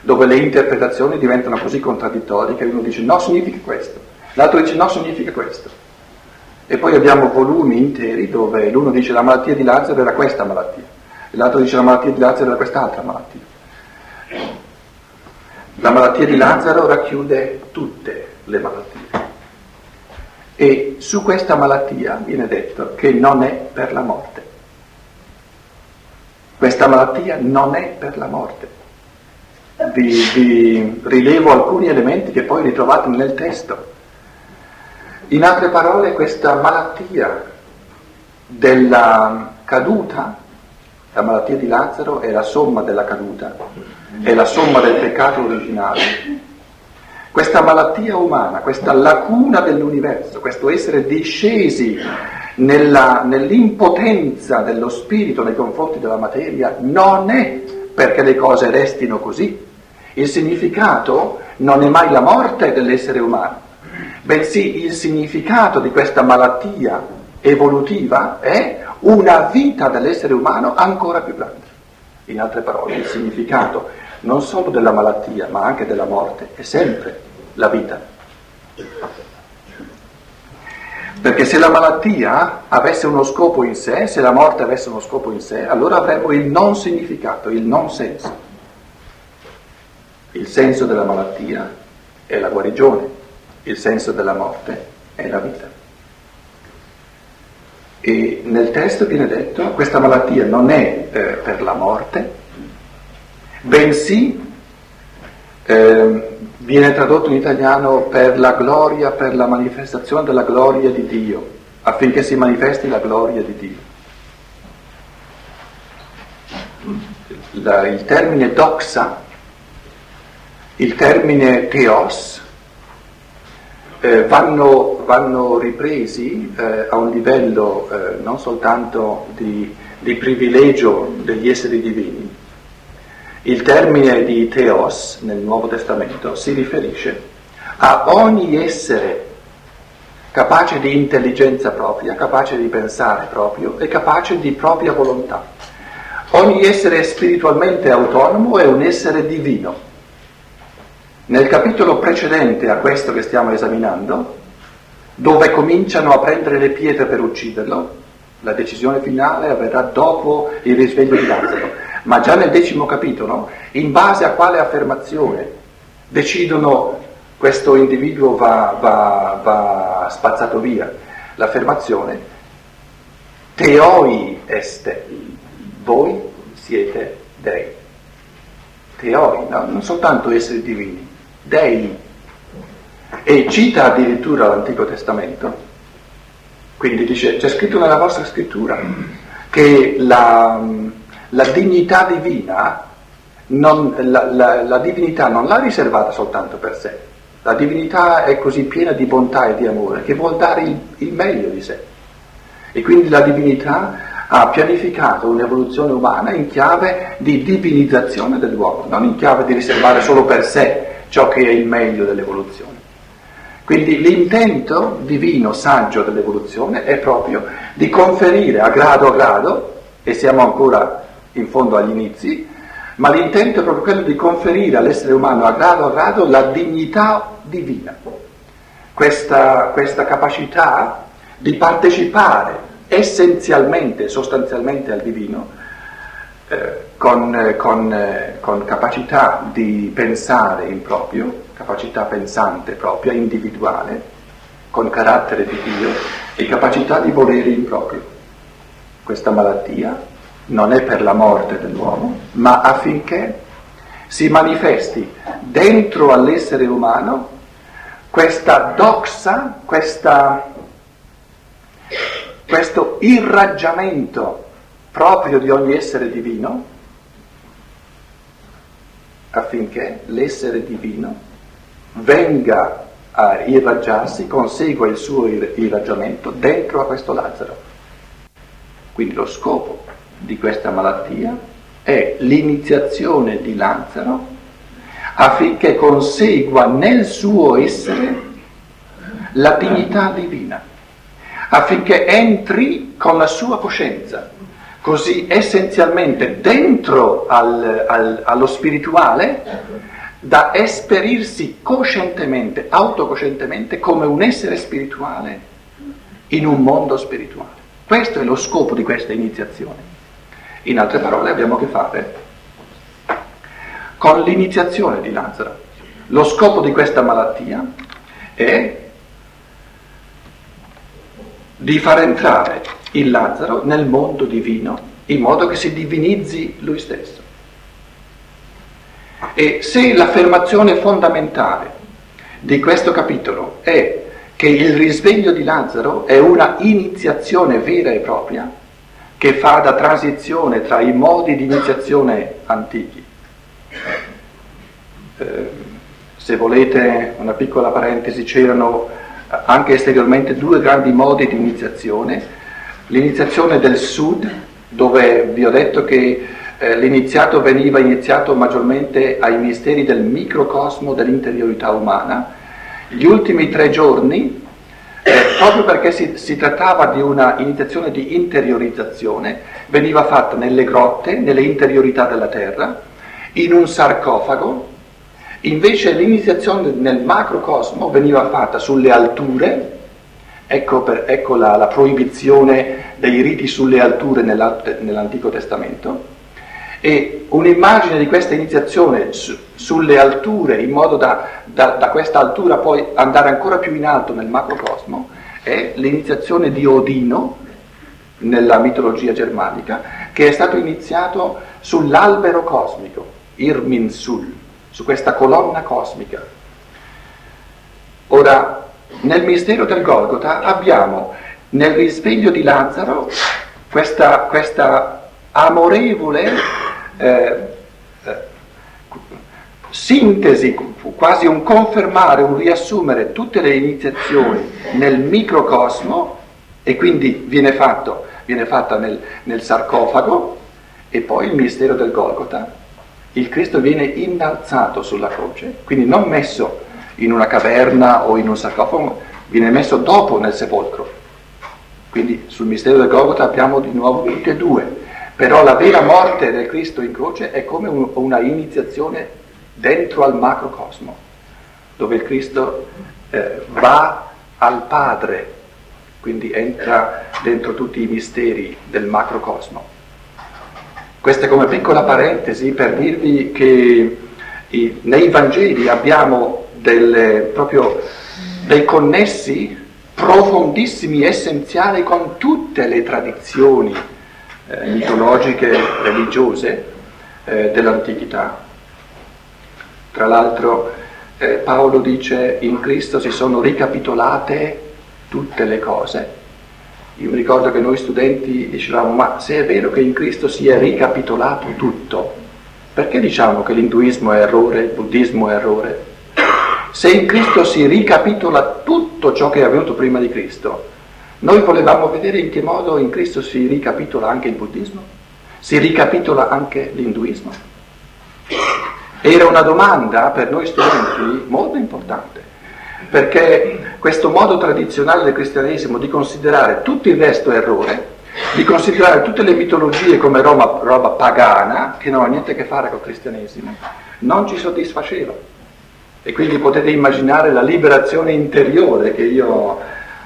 dove le interpretazioni diventano così contraddittorie che uno dice no significa questo, l'altro dice no significa questo. E poi abbiamo volumi interi dove l'uno dice la malattia di Lazzaro era questa malattia, l'altro dice la malattia di Lazzaro era quest'altra malattia. La malattia di Lazzaro racchiude tutte le malattie. E su questa malattia viene detto che non è per la morte. Questa malattia non è per la morte. Vi, vi rilevo alcuni elementi che poi ritrovate nel testo. In altre parole, questa malattia della caduta, la malattia di Lazzaro è la somma della caduta, è la somma del peccato originale questa malattia umana, questa lacuna dell'universo, questo essere discesi nella, nell'impotenza dello spirito nei confronti della materia, non è perché le cose restino così. Il significato non è mai la morte dell'essere umano, bensì il significato di questa malattia evolutiva è una vita dell'essere umano ancora più grande. In altre parole, il significato non solo della malattia, ma anche della morte, è sempre la vita. Perché se la malattia avesse uno scopo in sé, se la morte avesse uno scopo in sé, allora avremmo il non significato, il non senso. Il senso della malattia è la guarigione, il senso della morte è la vita. E nel testo viene detto che questa malattia non è eh, per la morte, bensì eh, viene tradotto in italiano per la gloria, per la manifestazione della gloria di Dio, affinché si manifesti la gloria di Dio. La, il termine doxa, il termine theos, eh, vanno, vanno, ripresi eh, a un livello eh, non soltanto di, di privilegio degli esseri divini, il termine di Theos nel Nuovo Testamento si riferisce a ogni essere capace di intelligenza propria, capace di pensare proprio e capace di propria volontà. Ogni essere spiritualmente autonomo è un essere divino. Nel capitolo precedente a questo che stiamo esaminando, dove cominciano a prendere le pietre per ucciderlo, la decisione finale avverrà dopo il risveglio di Lazzaro ma già nel decimo capitolo, in base a quale affermazione decidono questo individuo va, va, va spazzato via, l'affermazione Teoi este, voi siete dei. Teoi, no? non soltanto esseri divini, dei. E cita addirittura l'Antico Testamento, quindi dice, c'è scritto nella vostra scrittura che la, la dignità divina, non, la, la, la divinità non l'ha riservata soltanto per sé, la divinità è così piena di bontà e di amore che vuol dare il, il meglio di sé. E quindi la divinità ha pianificato un'evoluzione umana in chiave di divinizzazione dell'uomo, non in chiave di riservare solo per sé ciò che è il meglio dell'evoluzione. Quindi l'intento divino, saggio dell'evoluzione è proprio di conferire a grado a grado, e siamo ancora in fondo agli inizi, ma l'intento è proprio quello di conferire all'essere umano a grado a grado la dignità divina, questa, questa capacità di partecipare essenzialmente, sostanzialmente al divino, eh, con, eh, con, eh, con capacità di pensare in proprio, capacità pensante propria, individuale, con carattere di Dio e capacità di volere in proprio. Questa malattia non è per la morte dell'uomo, ma affinché si manifesti dentro all'essere umano questa doxa, questa, questo irraggiamento proprio di ogni essere divino, affinché l'essere divino venga a irraggiarsi, consegua il suo irraggiamento dentro a questo Lazzaro. Quindi lo scopo di questa malattia è l'iniziazione di Lazzaro affinché consegua nel suo essere la dignità divina, affinché entri con la sua coscienza, così essenzialmente dentro al, al, allo spirituale, da esperirsi coscientemente, autocoscientemente come un essere spirituale in un mondo spirituale. Questo è lo scopo di questa iniziazione. In altre parole abbiamo a che fare con l'iniziazione di Lazzaro. Lo scopo di questa malattia è di far entrare il Lazzaro nel mondo divino in modo che si divinizzi lui stesso. E se l'affermazione fondamentale di questo capitolo è che il risveglio di Lazzaro è una iniziazione vera e propria, che fa da transizione tra i modi di iniziazione antichi. Eh, se volete una piccola parentesi, c'erano anche esteriormente due grandi modi di iniziazione. L'iniziazione del sud, dove vi ho detto che eh, l'iniziato veniva iniziato maggiormente ai misteri del microcosmo dell'interiorità umana. Gli ultimi tre giorni eh, proprio perché si, si, trattava di una iniziazione di interiorizzazione, veniva fatta nelle grotte, nelle interiorità della terra, in un sarcofago, invece l'iniziazione nel macrocosmo veniva fatta sulle alture, ecco, per, ecco la, la, proibizione dei riti sulle alture nell'Antico Testamento, e un'immagine di questa iniziazione su, sulle alture, in modo da, da, da, questa altura poi andare ancora più in alto nel macrocosmo, è l'iniziazione di Odino nella mitologia germanica, che è stato iniziato sull'albero cosmico, Irminsul, su questa colonna cosmica. Ora, nel mistero del Golgota abbiamo nel risveglio di Lazzaro questa, questa amorevole eh, eh, sintesi, quasi un confermare, un riassumere tutte le iniziazioni nel microcosmo e quindi viene, fatto, viene fatta nel, nel sarcofago e poi il mistero del Golgota. Il Cristo viene innalzato sulla croce, quindi non messo in una caverna o in un sarcofago, viene messo dopo nel sepolcro. Quindi sul mistero del Golgota abbiamo di nuovo tutte e due, però la vera morte del Cristo in croce è come un, una iniziazione dentro al macrocosmo, dove il Cristo eh, va al Padre, quindi entra dentro tutti i misteri del macrocosmo. Questa è come piccola parentesi per dirvi che i, nei Vangeli abbiamo delle, proprio dei connessi profondissimi, essenziali con tutte le tradizioni eh, mitologiche, religiose eh, dell'antichità. Tra l'altro eh, Paolo dice in Cristo si sono ricapitolate tutte le cose. Io mi ricordo che noi studenti dicevamo ma se è vero che in Cristo si è ricapitolato tutto, perché diciamo che l'induismo è errore, il buddismo è errore? Se in Cristo si ricapitola tutto ciò che è avvenuto prima di Cristo, noi volevamo vedere in che modo in Cristo si ricapitola anche il buddismo, si ricapitola anche l'induismo. Era una domanda per noi studenti molto importante, perché questo modo tradizionale del cristianesimo di considerare tutto il resto errore di considerare tutte le mitologie come roba, roba pagana che non ha niente a che fare col cristianesimo, non ci soddisfaceva. E quindi potete immaginare la liberazione interiore che io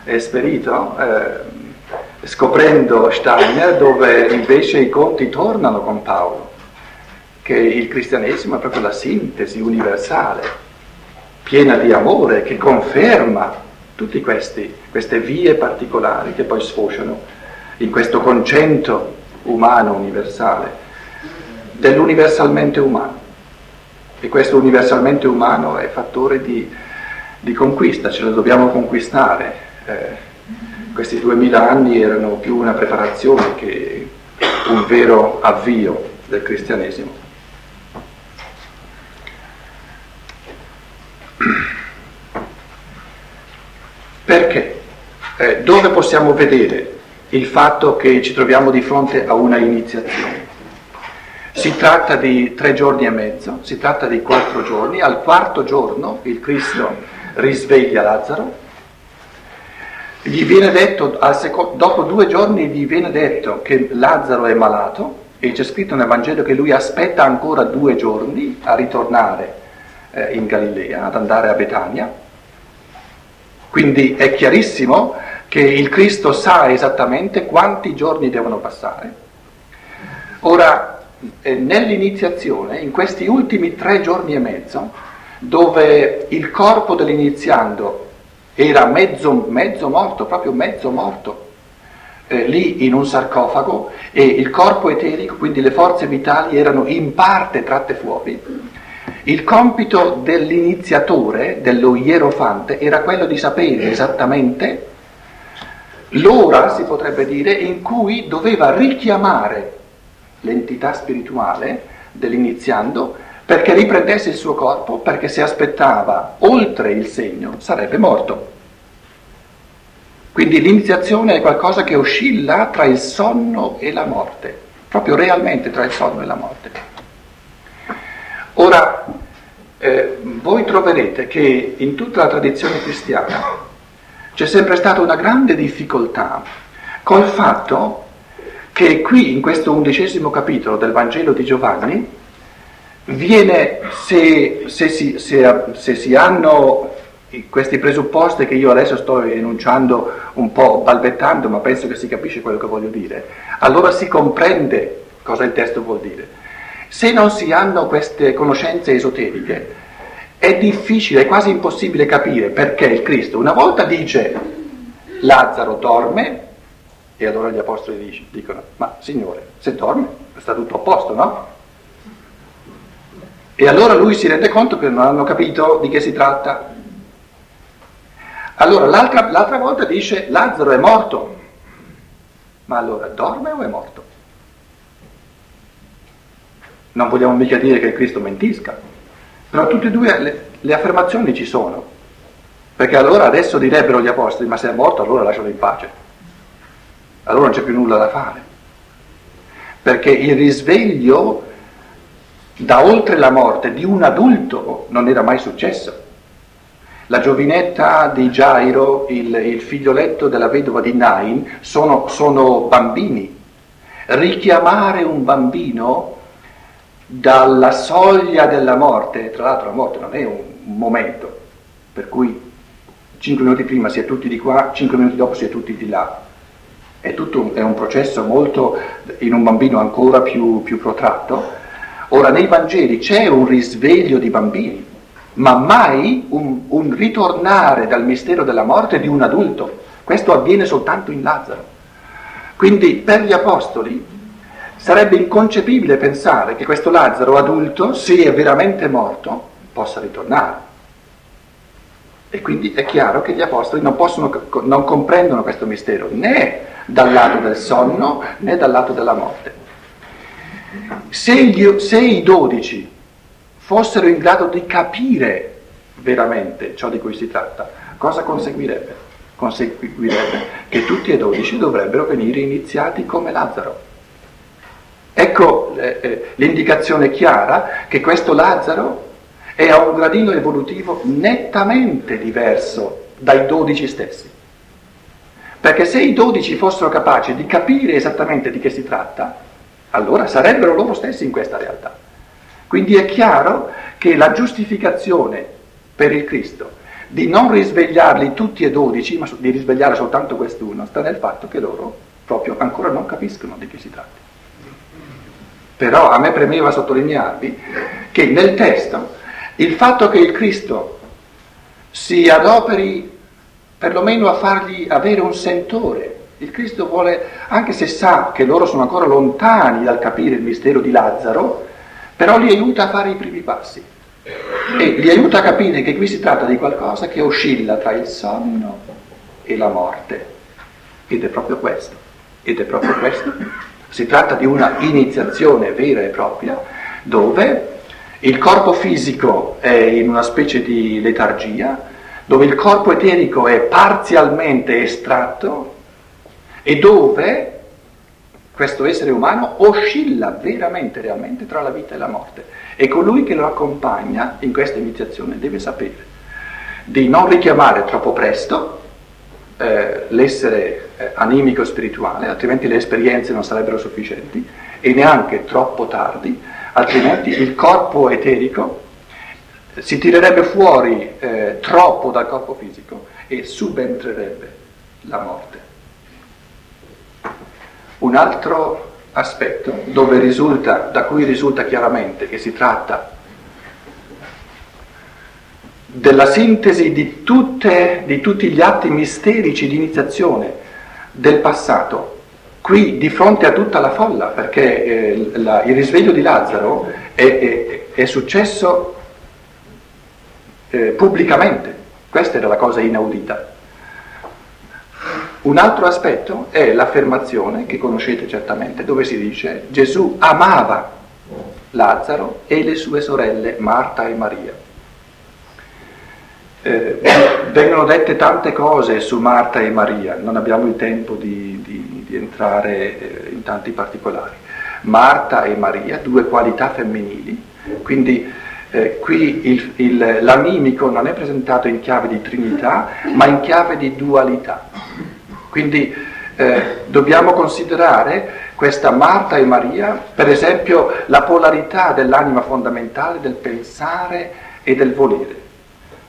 esperito eh, scoprendo Steiner dove invece i conti tornano con Paolo, che il cristianesimo è proprio la sintesi universale, piena di amore, che conferma tutte queste vie particolari che poi sfociano in questo concetto umano universale, dell'universalmente umano. E questo universalmente umano è fattore di, di conquista, ce lo dobbiamo conquistare. Eh, questi duemila anni erano più una preparazione che un vero avvio del cristianesimo. Perché? Eh, dove possiamo vedere il fatto che ci troviamo di fronte a una iniziazione? Si tratta di tre giorni e mezzo, si tratta di quattro giorni. Al quarto giorno il Cristo risveglia Lazzaro. Gli viene detto, secondo, dopo due giorni gli viene detto che Lazzaro è malato e c'è scritto nel Vangelo che lui aspetta ancora due giorni a ritornare eh, in Galilea, ad andare a Betania. Quindi è chiarissimo che il Cristo sa esattamente quanti giorni devono passare. Ora, eh, nell'iniziazione, in questi ultimi tre giorni e mezzo, dove il corpo dell'iniziando era mezzo, mezzo morto, proprio mezzo morto, eh, lì in un sarcofago e il corpo eterico, quindi le forze vitali, erano in parte tratte fuori. Il compito dell'iniziatore, dello ierofante, era quello di sapere esattamente l'ora, si potrebbe dire, in cui doveva richiamare l'entità spirituale dell'iniziando perché riprendesse il suo corpo, perché se aspettava oltre il segno sarebbe morto. Quindi l'iniziazione è qualcosa che oscilla tra il sonno e la morte, proprio realmente tra il sonno e la morte. Ora, eh, voi troverete che in tutta la tradizione cristiana c'è sempre stata una grande difficoltà col fatto che qui in questo undicesimo capitolo del Vangelo di Giovanni viene, se, se, si, se, se si hanno questi presupposti che io adesso sto enunciando un po' balbettando, ma penso che si capisce quello che voglio dire, allora si comprende cosa il testo vuol dire. Se non si hanno queste conoscenze esoteriche, è difficile, è quasi impossibile capire perché il Cristo una volta dice Lazzaro dorme, e allora gli apostoli dicono, ma Signore, se dorme sta tutto a posto, no? E allora lui si rende conto che non hanno capito di che si tratta. Allora l'altra, l'altra volta dice Lazzaro è morto. Ma allora dorme o è morto? Non vogliamo mica dire che Cristo mentisca, però tutte e due le, le affermazioni ci sono. Perché allora adesso direbbero gli apostoli, ma se è morto allora lascialo in pace allora non c'è più nulla da fare. Perché il risveglio da oltre la morte di un adulto non era mai successo. La giovinetta di Gairo, il, il figlioletto della vedova di Nain, sono, sono bambini. Richiamare un bambino dalla soglia della morte, tra l'altro la morte non è un, momento, per cui cinque minuti prima si è tutti di qua, cinque minuti dopo si è tutti di là, è tutto un, è un processo molto, in un bambino ancora più, più protratto. Ora nei Vangeli c'è un risveglio di bambini, ma mai un, un ritornare dal mistero della morte di un adulto. Questo avviene soltanto in Lazzaro. Quindi per gli apostoli sarebbe inconcepibile pensare che questo Lazzaro adulto, se è veramente morto, possa ritornare. E quindi è chiaro che gli apostoli non, possono, non comprendono questo mistero, né dal lato del sonno né dal lato della morte. Se, gli, se i dodici fossero in grado di capire veramente ciò di cui si tratta, cosa conseguirebbe? Conseguirebbe che tutti e dodici dovrebbero venire iniziati come Lazzaro. Ecco eh, eh, l'indicazione chiara che questo Lazzaro è a un gradino evolutivo nettamente diverso dai dodici stessi Perché se i dodici fossero capaci di capire esattamente di che si tratta, allora sarebbero loro stessi in questa realtà. Quindi è chiaro che la giustificazione per il Cristo di non risvegliarli tutti e dodici, ma di risvegliare soltanto quest'uno, sta nel fatto che loro proprio ancora non capiscono di che si tratta. Però a me premeva sottolinearvi che nel testo il fatto che il Cristo si adoperi perlomeno a fargli avere un sentore. Il Cristo vuole, anche se sa che loro sono ancora lontani dal capire il mistero di Lazzaro, però li aiuta a fare i primi passi e li aiuta a capire che qui si tratta di qualcosa che oscilla tra il sonno e la morte. Ed è proprio questo, ed è proprio questo. Si tratta di una iniziazione vera e propria dove il corpo fisico è in una specie di letargia, dove il corpo eterico è parzialmente estratto e dove questo essere umano oscilla veramente, realmente tra la vita e la morte. E colui che lo accompagna in questa iniziazione deve sapere di non richiamare troppo presto eh, l'essere eh, animico spirituale, altrimenti le esperienze non sarebbero sufficienti, e neanche troppo tardi, altrimenti il corpo eterico si tirerebbe fuori eh, troppo dal corpo fisico e subentrerebbe la morte. Un altro aspetto risulta, da cui risulta chiaramente che si tratta della sintesi di, tutte, di tutti gli atti misterici di iniziazione del passato, qui di fronte a tutta la folla, perché eh, la, il risveglio di Lazzaro è, è, è successo eh, pubblicamente. Questa era la cosa inaudita. Un altro aspetto è l'affermazione, che conoscete certamente, dove si dice Gesù amava Lazzaro e le sue sorelle Marta e Maria. Eh, vengono dette tante cose su Marta e Maria, non abbiamo il tempo di, di, di entrare eh, in tanti particolari. Marta e Maria, due qualità femminili, quindi eh, qui il, il, l'amimico non è presentato in chiave di trinità, ma in chiave di dualità. Quindi eh, dobbiamo considerare questa Marta e Maria, per esempio, la polarità dell'anima fondamentale del pensare e del volere.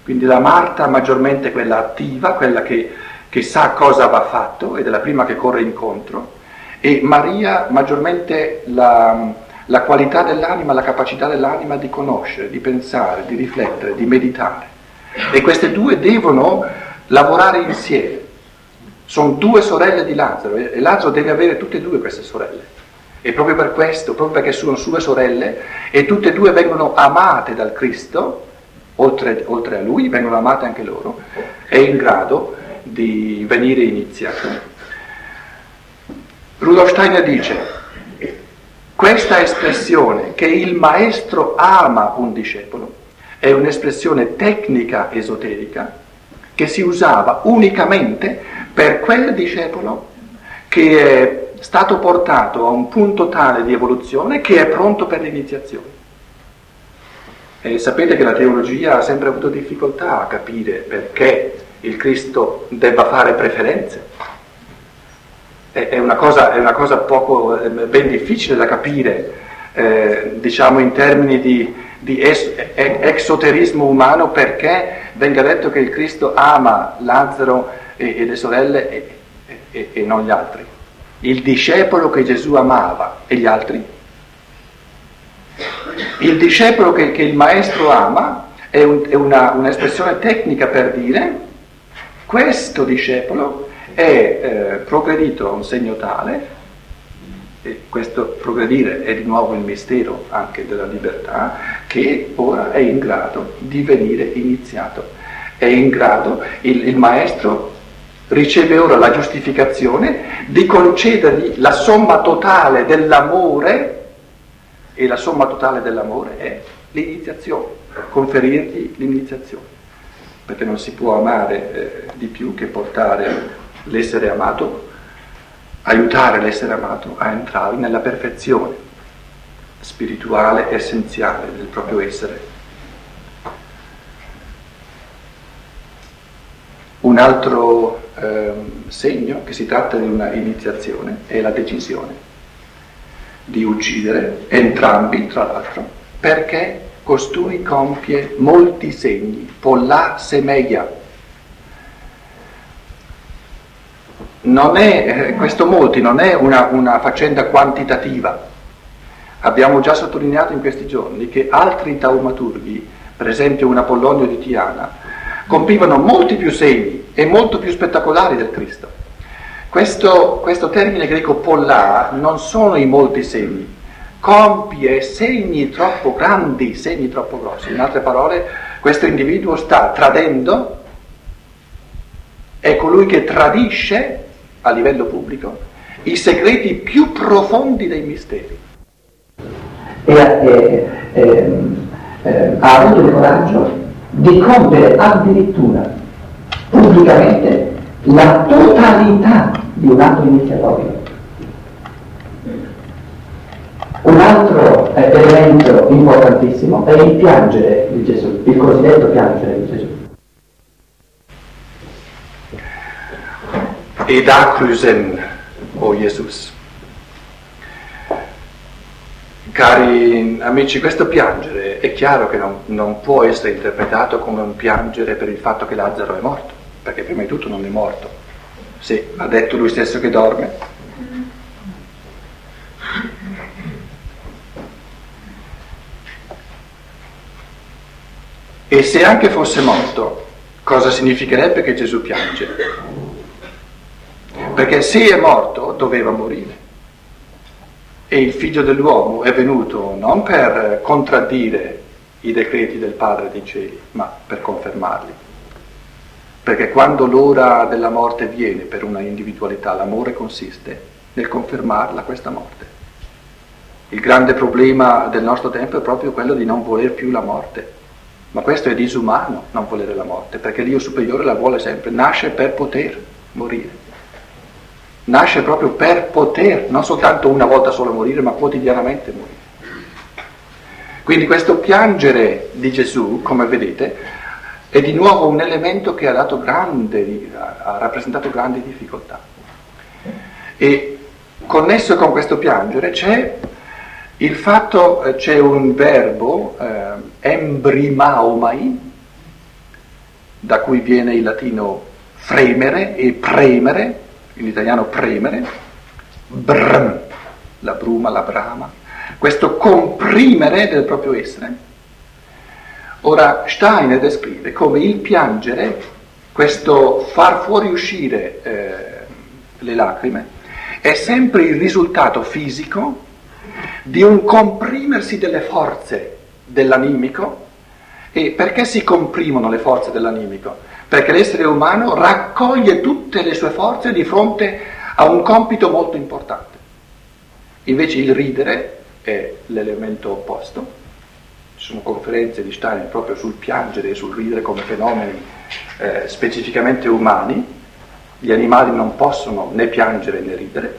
Quindi la Marta maggiormente quella attiva, quella che, che sa cosa va fatto ed è la prima che corre incontro, e Maria maggiormente la, la qualità dell'anima, la capacità dell'anima di conoscere, di pensare, di riflettere, di meditare. E queste due devono lavorare insieme. Sono due sorelle di Lazzaro e Lazzaro deve avere tutte e due queste sorelle. E proprio per questo, proprio perché sono sue sorelle e tutte e due vengono amate dal Cristo, oltre, oltre a lui, vengono amate anche loro, è in grado di venire iniziato. Rudolf Steiner dice, questa espressione che il maestro ama un discepolo è un'espressione tecnica esoterica che si usava unicamente per quel discepolo che è stato portato a un punto tale di evoluzione che è pronto per l'iniziazione. E sapete che la teologia ha sempre avuto difficoltà a capire perché il Cristo debba fare preferenze è una cosa, è una cosa poco, eh, ben difficile da capire, eh, diciamo in termini di, di es, exoterismo umano, perché venga detto che il Cristo ama Lazzaro e, e le sorelle e, e, e non gli altri. Il discepolo che Gesù amava e gli altri? Il discepolo che, che il maestro ama è, un, è una, un'espressione tecnica per dire questo discepolo è eh, progredito a un segno tale, e questo progredire è di nuovo il mistero anche della libertà, che ora è in grado di venire iniziato. È in grado, il, il maestro riceve ora la giustificazione di concedergli la somma totale dell'amore e la somma totale dell'amore è l'iniziazione, conferirgli l'iniziazione, perché non si può amare eh, di più che portare l'essere amato, aiutare l'essere amato a entrare nella perfezione spirituale essenziale del proprio essere. Un altro, ehm, segno che si tratta di una iniziazione è la decisione di uccidere entrambi, tra l'altro, perché costui compie molti segni, polla semeia. Non è, eh, questo molti non è una, una faccenda quantitativa. Abbiamo già sottolineato in questi giorni che altri taumaturghi, per esempio un Apollonio di Tiana, compivano molti più segni e molto più spettacolari del Cristo. Questo, questo termine greco pollà non sono i molti segni, compie segni troppo grandi, segni troppo grossi. In altre parole, questo individuo sta tradendo, è colui che tradisce a livello pubblico i segreti più profondi dei misteri. E, eh, eh, eh, ha avuto il coraggio di compiere addirittura pubblicamente la totalità di un atto iniziatorio. Un altro eh, elemento importantissimo è il piangere di Gesù, il cosiddetto piangere di Gesù. Ed acrusen, o oh Jesus. Cari amici, questo piangere è chiaro che non, non può essere interpretato come un piangere per il fatto che Lazzaro è morto, perché prima di tutto non è morto. Sì, ha detto lui stesso che dorme, E se anche fosse morto, cosa significherebbe che Gesù piange? Perché se è morto doveva morire. E il figlio dell'uomo è venuto non per contraddire i decreti del Padre dei cieli, ma per confermarli. Perché quando l'ora della morte viene per una individualità, l'amore consiste nel confermarla questa morte. Il grande problema del nostro tempo è proprio quello di non voler più la morte ma questo è disumano non volere la morte, perché l'io superiore la vuole sempre, nasce per poter morire. Nasce proprio per poter, non soltanto una volta solo morire, ma quotidianamente morire. Quindi questo piangere di Gesù, come vedete, è di nuovo un elemento che ha, grande, ha rappresentato grandi difficoltà. E connesso con questo piangere c'è il fatto, eh, c'è un verbo, eh, embrimaomai, da cui viene il latino fremere e premere, in italiano premere, brm, la bruma, la brama, questo comprimere del proprio essere. Ora Steiner descrive come il piangere, questo far fuoriuscire eh, le lacrime, è sempre il risultato fisico di un comprimersi delle forze dell'animico. E perché si comprimono le forze dell'animico? Perché l'essere umano raccoglie tutte le sue forze di fronte a un compito molto importante. Invece il ridere è l'elemento opposto. Ci sono conferenze di Stein proprio sul piangere e sul ridere come fenomeni eh, specificamente umani. Gli animali non possono né piangere né ridere.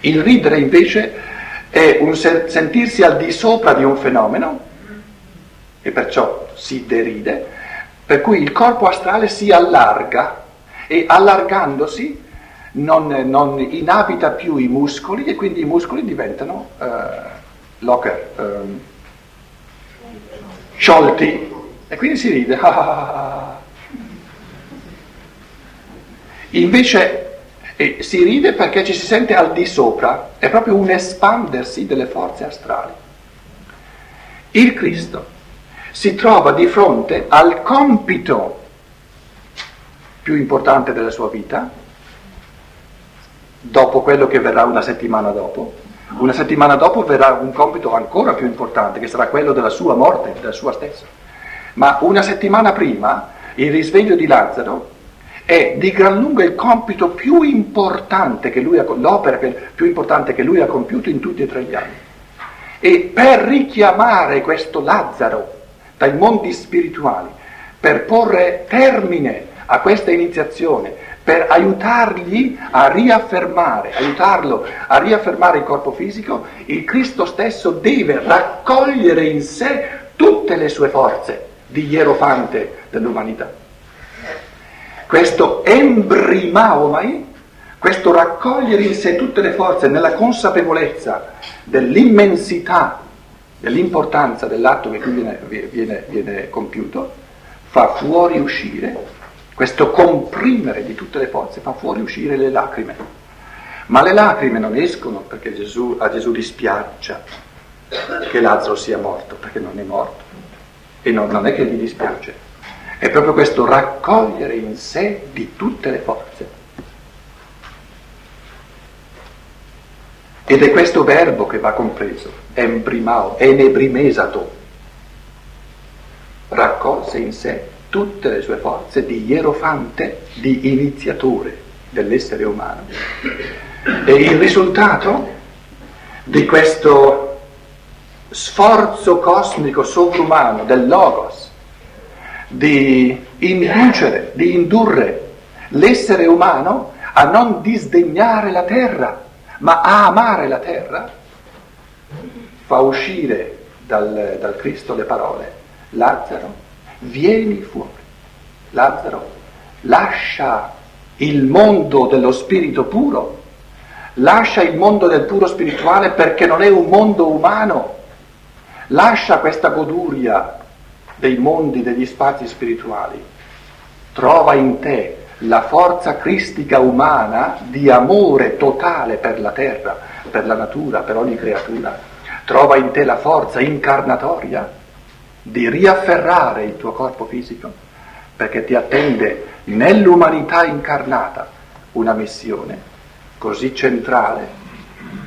Il ridere invece è un sentirsi al di sopra di un fenomeno e perciò si deride, per cui il corpo astrale si allarga e allargandosi non, non inabita più i muscoli e quindi i muscoli diventano uh, locker, um, sciolti e quindi si ride. Invece e si ride perché ci si sente al di sopra, è proprio un espandersi delle forze astrali. Il Cristo si trova di fronte al compito più importante della sua vita, dopo quello che verrà una settimana dopo. Una settimana dopo verrà un compito ancora più importante, che sarà quello della sua morte, della sua stessa. Ma una settimana prima, il risveglio di Lazzaro è di gran lunga il compito più importante che lui ha, l'opera più importante che lui ha compiuto in tutti e tre gli anni. E per richiamare questo Lazzaro dai mondi spirituali, per porre termine a questa iniziazione, per aiutargli a riaffermare, aiutarlo a riaffermare il corpo fisico, il Cristo stesso deve raccogliere in sé tutte le sue forze di ierofante dell'umanità. Questo embrimaomai questo raccogliere in sé tutte le forze nella consapevolezza dell'immensità, dell'importanza dell'atto che qui viene, viene, viene compiuto, fa fuori uscire, questo comprimere di tutte le forze fa fuori uscire le lacrime. Ma le lacrime non escono perché Gesù, a Gesù dispiaccia che Lazzaro sia morto, perché non è morto. E non, non è che gli dispiace, è proprio questo raccogliere in sé di tutte le forze. Ed è questo verbo che va compreso, embrimao, enebrimesato. Raccolse in sé tutte le sue forze di ierofante, di iniziatore dell'essere umano. E il risultato di questo sforzo cosmico sovrumano del Logos di inducere, di indurre l'essere umano a non disdegnare la terra, ma a amare la terra, fa uscire dal, dal Cristo le parole, Lazzaro, vieni fuori. Lazzaro, lascia il mondo dello spirito puro, lascia il mondo del puro spirituale perché non è un mondo umano, lascia questa goduria dei mondi, degli spazi spirituali. Trova in te la forza cristica umana di amore totale per la terra, per la natura, per ogni creatura. Trova in te la forza incarnatoria di riafferrare il tuo corpo fisico, perché ti attende nell'umanità incarnata una missione così centrale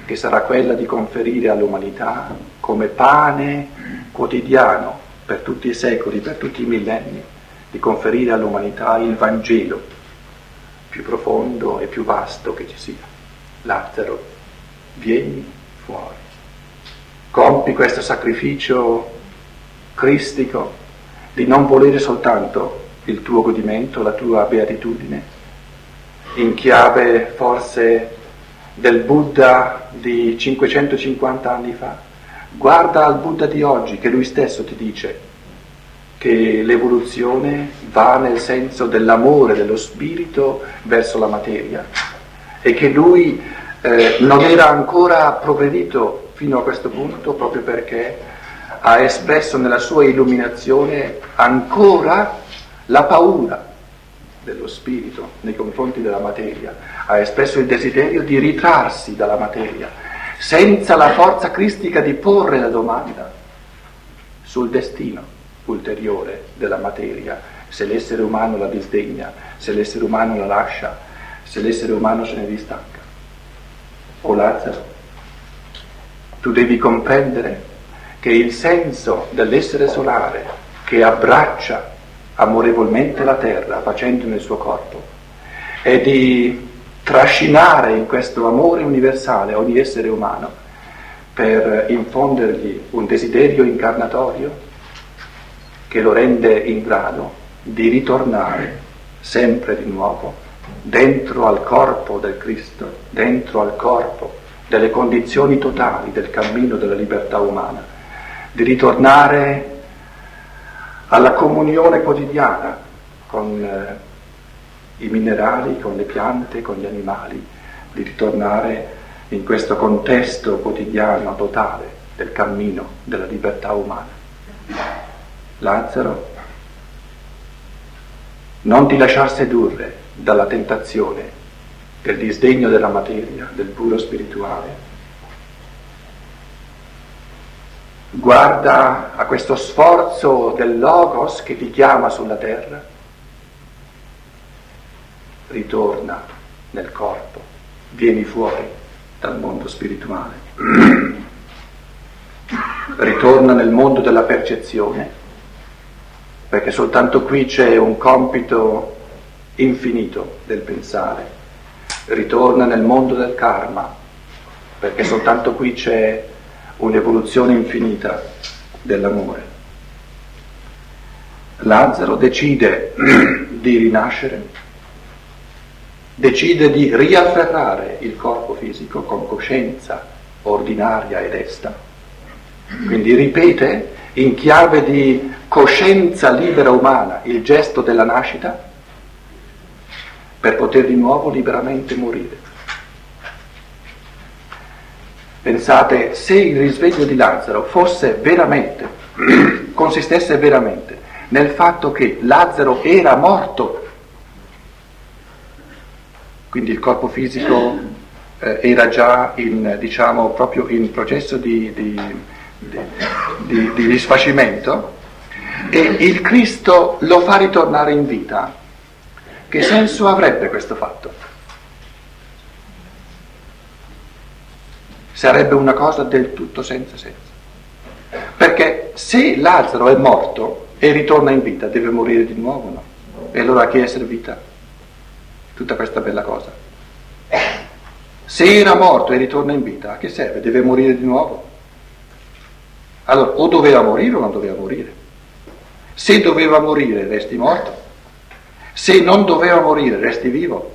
che sarà quella di conferire all'umanità come pane quotidiano per tutti i secoli, per tutti i millenni, di conferire all'umanità il Vangelo più profondo e più vasto che ci sia. Lazzaro, vieni fuori. Compi questo sacrificio cristico di non volere soltanto il tuo godimento, la tua beatitudine, in chiave forse del Buddha di 550 anni fa. Guarda al Buddha di oggi che lui stesso ti dice che l'evoluzione va nel senso dell'amore dello spirito verso la materia e che lui eh, non era ancora progredito fino a questo punto proprio perché ha espresso nella sua illuminazione ancora la paura dello spirito nei confronti della materia, ha espresso il desiderio di ritrarsi dalla materia, senza la forza cristica di porre la domanda sul destino ulteriore della materia, se l'essere umano la disdegna, se l'essere umano la lascia, se l'essere umano se ne distacca. O Lazzaro, tu devi comprendere che il senso dell'essere solare che abbraccia amorevolmente la terra facendone il suo corpo è di trascinare in questo amore universale ogni essere umano per infondergli un desiderio incarnatorio che lo rende in grado di ritornare sempre di nuovo dentro al corpo del Cristo, dentro al corpo delle condizioni totali del cammino della libertà umana, di ritornare alla comunione quotidiana con eh, i minerali, con le piante, con gli animali, di ritornare in questo contesto quotidiano totale del cammino della libertà umana. Lazzaro, non ti lasciar sedurre dalla tentazione del disdegno della materia, del puro spirituale. Guarda a questo sforzo del Logos che ti chiama sulla terra. Ritorna nel corpo, vieni fuori dal mondo spirituale. Ritorna nel mondo della percezione perché soltanto qui c'è un compito infinito del pensare, ritorna nel mondo del karma, perché soltanto qui c'è un'evoluzione infinita dell'amore. Lazzaro decide di rinascere, decide di riafferrare il corpo fisico con coscienza ordinaria ed esta, quindi ripete in chiave di coscienza libera umana il gesto della nascita, per poter di nuovo liberamente morire. Pensate, se il risveglio di Lazzaro fosse veramente, consistesse veramente nel fatto che Lazzaro era morto, quindi il corpo fisico eh, era già in, diciamo, proprio in processo di, di, di, di risfacimento, e il Cristo lo fa ritornare in vita, che senso avrebbe questo fatto? Sarebbe una cosa del tutto senza senso. Perché se Lazzaro è morto e ritorna in vita, deve morire di nuovo, no? E allora a chi è servita tutta questa bella cosa? Se era morto e ritorna in vita, a che serve? Deve morire di nuovo? Allora, o doveva morire o non doveva morire. Se doveva morire, resti morto. Se non doveva morire, resti vivo.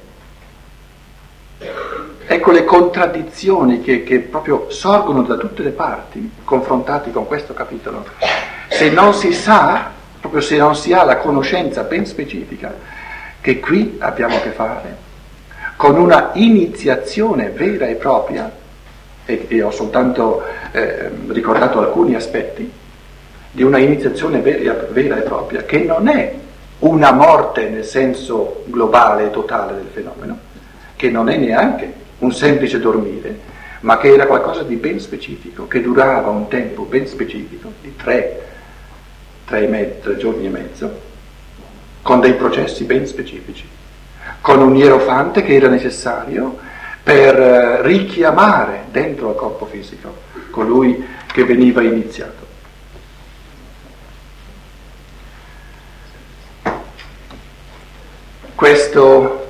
Ecco le contraddizioni che, che, proprio sorgono da tutte le parti, confrontati con questo capitolo. Se non si sa, proprio se non si ha la conoscenza ben specifica, che qui abbiamo a che fare con una iniziazione vera e propria, e, e ho soltanto eh, ricordato alcuni aspetti, di una iniziazione vera, vera e propria, che non è una morte nel senso globale e totale del fenomeno, che non è neanche un semplice dormire, ma che era qualcosa di ben specifico, che durava un tempo ben specifico, di tre, tre, mezzo, tre giorni e mezzo, con dei processi ben specifici, con un ierofante che era necessario per eh, richiamare dentro al corpo fisico colui che veniva iniziato. Questo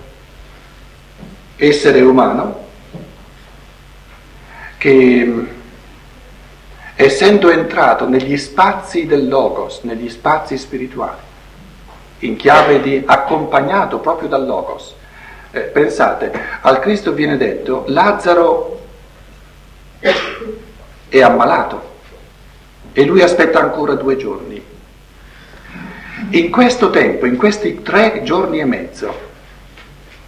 essere umano che essendo entrato negli spazi del logos, negli spazi spirituali, in chiave di accompagnato proprio dal logos, eh, pensate, al Cristo viene detto Lazzaro è ammalato e lui aspetta ancora due giorni. In questo tempo, in questi tre giorni e mezzo,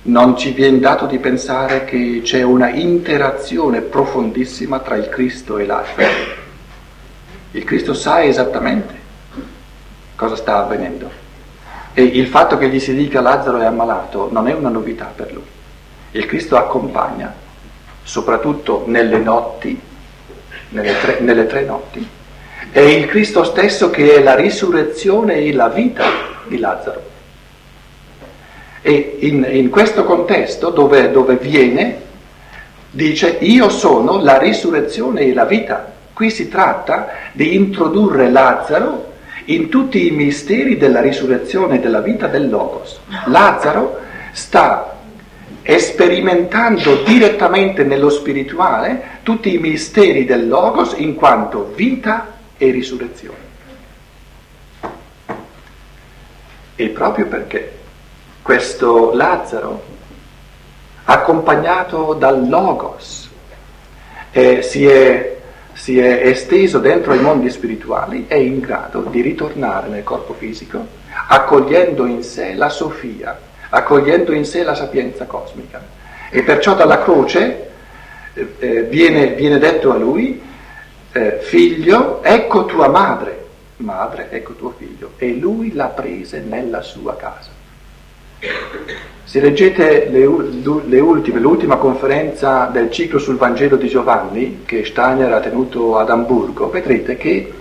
non ci viene dato di pensare che c'è una interazione profondissima tra il Cristo e l'altro. Il Cristo sa esattamente cosa sta avvenendo. E il fatto che gli si dica Lazzaro è ammalato non è una novità per lui. Il Cristo accompagna, soprattutto nelle notti, nelle tre, nelle tre notti, è il Cristo stesso che è la risurrezione e la vita di Lazzaro. E in, in questo contesto dove, dove viene, dice io sono la risurrezione e la vita. Qui si tratta di introdurre Lazzaro in tutti i misteri della risurrezione e della vita del Logos. Lazzaro sta sperimentando direttamente nello spirituale tutti i misteri del Logos in quanto vita e risurrezione. E proprio perché questo Lazzaro, accompagnato dal Logos, eh, si, è, si è esteso dentro i mondi spirituali, è in grado di ritornare nel corpo fisico, accogliendo in sé la Sofia, accogliendo in sé la sapienza cosmica. E perciò dalla croce eh, eh viene, viene detto a lui, eh, figlio, ecco tua madre, madre, ecco tuo figlio, e lui la prese nella sua casa. Se leggete le, le ultime, l'ultima conferenza del ciclo sul Vangelo di Giovanni, che Steiner ha tenuto ad Amburgo, vedrete che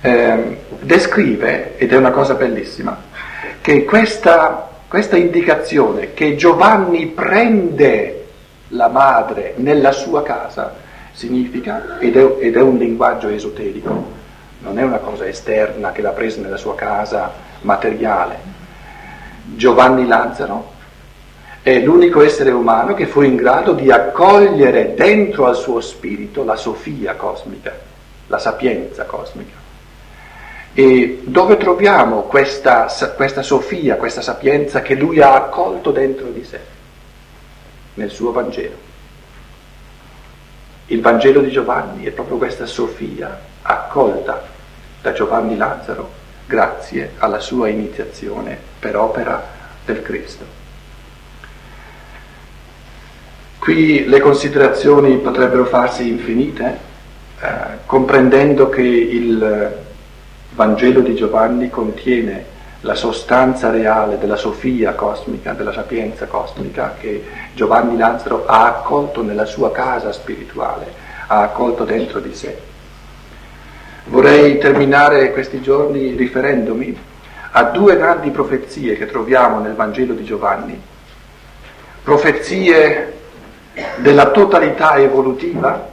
eh, descrive, ed è una cosa bellissima, che questa, questa indicazione che Giovanni prende la madre nella sua casa, significa, ed è, ed è un linguaggio esoterico, non è una cosa esterna che l'ha presa nella sua casa materiale. Giovanni Lazzaro è l'unico essere umano che fu in grado di accogliere dentro al suo spirito la sofia cosmica, la sapienza cosmica. E dove troviamo questa, questa sofia, questa sapienza che lui ha accolto dentro di sé? Nel suo Vangelo. Il Vangelo di Giovanni è proprio questa Sofia accolta da Giovanni Lazzaro grazie alla sua iniziazione per opera del Cristo. Qui le considerazioni potrebbero farsi infinite, eh, comprendendo che il Vangelo di Giovanni contiene la sostanza reale della sofia cosmica, della sapienza cosmica che Giovanni Lazzaro ha accolto nella sua casa spirituale, ha accolto dentro di sé. Vorrei terminare questi giorni riferendomi a due grandi profezie che troviamo nel Vangelo di Giovanni, profezie della totalità evolutiva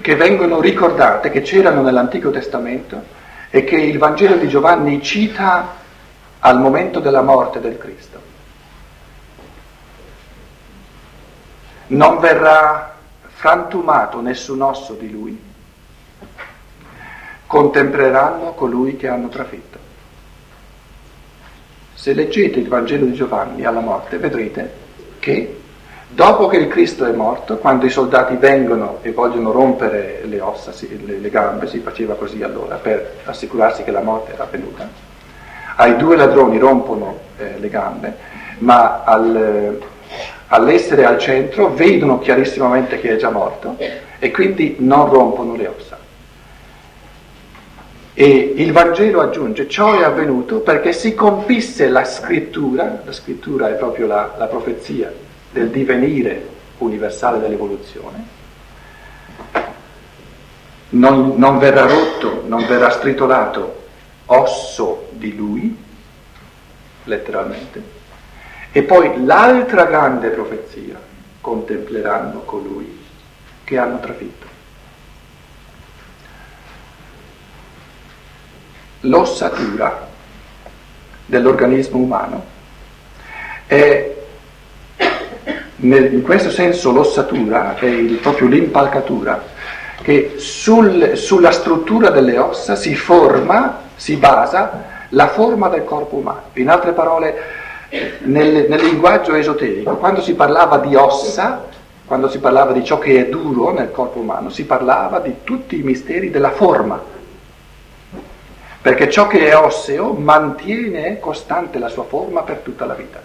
che vengono ricordate, che c'erano nell'Antico Testamento e che il Vangelo di Giovanni cita al momento della morte del Cristo. Non verrà frantumato nessun osso di lui, contempleranno colui che hanno trafitto. Se leggete il Vangelo di Giovanni alla morte vedrete che dopo che il Cristo è morto, quando i soldati vengono e vogliono rompere le ossa, le, gambe, si faceva così allora per assicurarsi che la morte era venuta, ai due ladroni rompono eh, le gambe, ma al, all'essere al centro vedono chiarissimamente che è già morto e quindi non rompono le ossa. E il Vangelo aggiunge, ciò è avvenuto perché si compisse la scrittura, la scrittura è proprio la, la profezia del divenire universale dell'evoluzione, non, non verrà rotto, non verrà stritolato osso di lui, letteralmente, e poi l'altra grande profezia, contempleranno colui che hanno trafitto. L'ossatura dell'organismo umano è in questo senso l'ossatura è il, proprio l'impalcatura che sul, sulla struttura delle ossa si forma, si basa la forma del corpo umano. In altre parole, nel, nel linguaggio esoterico, quando si parlava di ossa, quando si parlava di ciò che è duro nel corpo umano, si parlava di tutti i misteri della forma. Perché ciò che è osseo mantiene costante la sua forma per tutta la vita.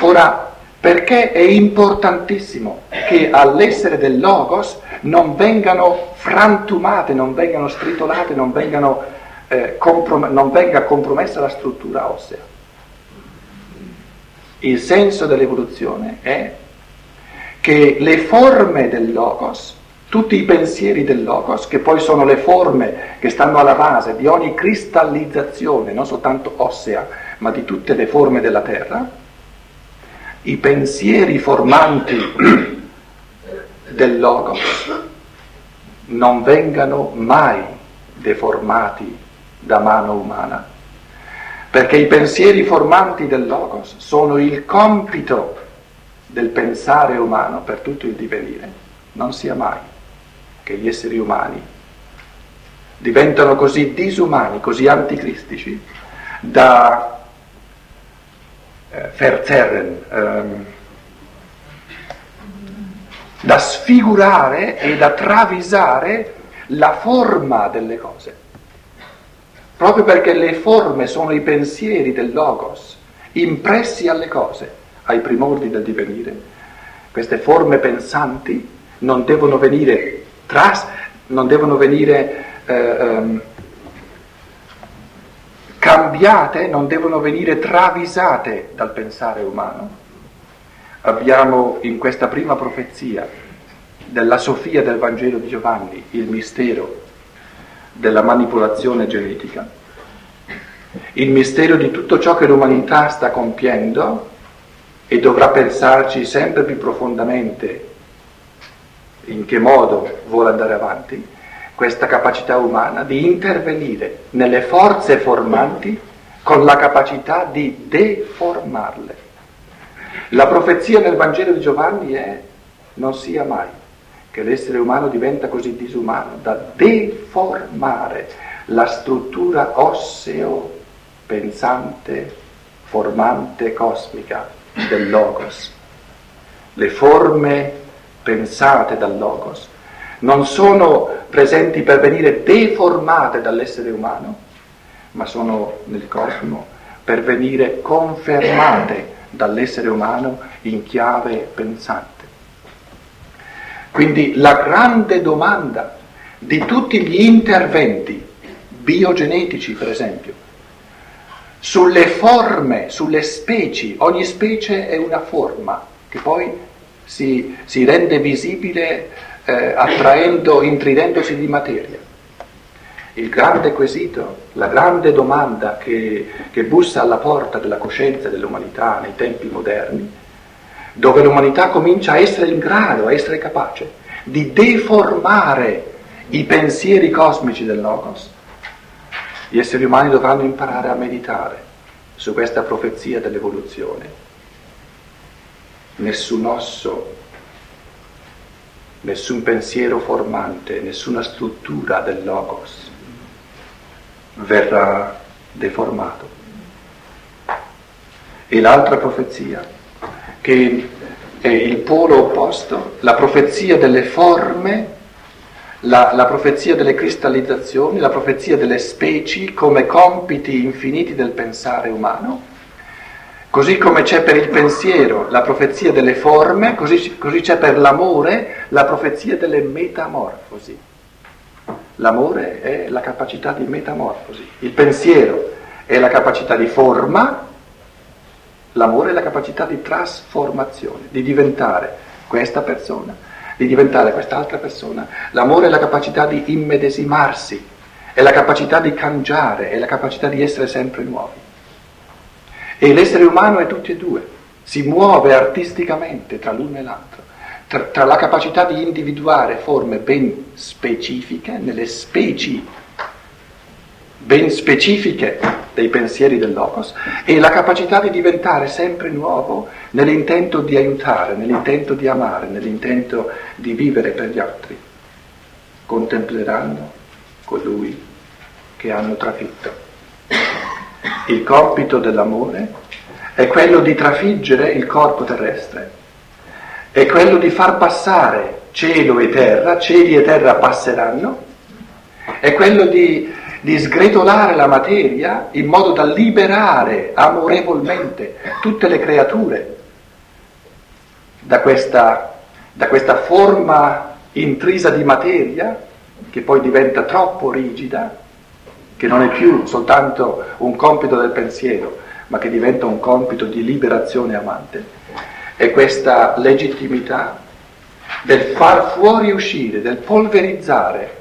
Ora, perché è importantissimo che all'essere del logos non vengano frantumate, non vengano stritolate, non vengano eh, comprom- non venga compromessa la struttura ossea. Il senso dell'evoluzione è che le forme del logos, tutti i pensieri del logos, che poi sono le forme che stanno alla base di ogni cristallizzazione, non soltanto ossea, ma di tutte le forme della terra, i pensieri formanti del logos non vengano mai deformati da mano umana, perché i pensieri formanti del Logos sono il compito del pensare umano per tutto il divenire. Non sia mai che gli esseri umani diventano così disumani, così anticristici, da verzerren, ehm, da sfigurare e da travisare la forma delle cose proprio perché le forme sono i pensieri del logos, impressi alle cose, ai primordi del divenire. Queste forme pensanti non devono venire, tras, non devono venire eh, um, cambiate, non devono venire travisate dal pensare umano. Abbiamo in questa prima profezia della Sofia del Vangelo di Giovanni il mistero della manipolazione genetica, il mistero di tutto ciò che l'umanità sta compiendo e dovrà pensarci sempre più profondamente in che modo vuole andare avanti, questa capacità umana di intervenire nelle forze formanti con la capacità di deformarle. La profezia nel Vangelo di Giovanni è non sia mai che l'essere umano diventa così disumano da deformare la struttura osseo pensante, formante, cosmica del Logos. Le forme pensate dal Logos non sono presenti per venire deformate dall'essere umano, ma sono nel cosmo per venire confermate dall'essere umano in chiave pensante. Quindi la grande domanda di tutti gli interventi biogenetici, per esempio, sulle forme, sulle specie, ogni specie è una forma che poi si, si rende visibile eh, attraendo, intridendosi di materia. Il grande quesito, la grande domanda che, che bussa alla porta della coscienza dell'umanità nei tempi moderni, dove l'umanità comincia a essere in grado, a essere capace di deformare i pensieri cosmici del Logos, gli esseri umani dovranno imparare a meditare su questa profezia dell'evoluzione. Nessun osso, nessun pensiero formante, nessuna struttura del Logos verrà deformato. E l'altra profezia, che è il polo opposto, la profezia delle forme la, la, profezia delle cristallizzazioni, la profezia delle specie come compiti infiniti del pensare umano, così come c'è per il pensiero la profezia delle forme, così, così c'è per l'amore la profezia delle metamorfosi. L'amore è la capacità di metamorfosi, il pensiero è la capacità di forma, l'amore è la capacità di trasformazione, di diventare questa persona di diventare quest'altra persona. L'amore è la capacità di immedesimarsi, è la capacità di cangiare, è la capacità di essere sempre nuovi. E l'essere umano è tutti e due, si muove artisticamente tra l'uno e l'altro, tra, tra la capacità di individuare forme ben specifiche nelle specie ben specifiche dei pensieri del Logos e la capacità di diventare sempre nuovo nell'intento di aiutare, nell'intento di amare, nell'intento di vivere per gli altri. Contempleranno colui che hanno trafitto. Il compito dell'amore è quello di trafiggere il corpo terrestre, è quello di far passare cielo e terra, cieli e terra passeranno, è quello di di sgretolare la materia in modo da liberare amorevolmente tutte le creature da questa, da questa forma intrisa di materia che poi diventa troppo rigida, che non è più soltanto un compito del pensiero, ma che diventa un compito di liberazione amante, è questa legittimità del far fuoriuscire, del polverizzare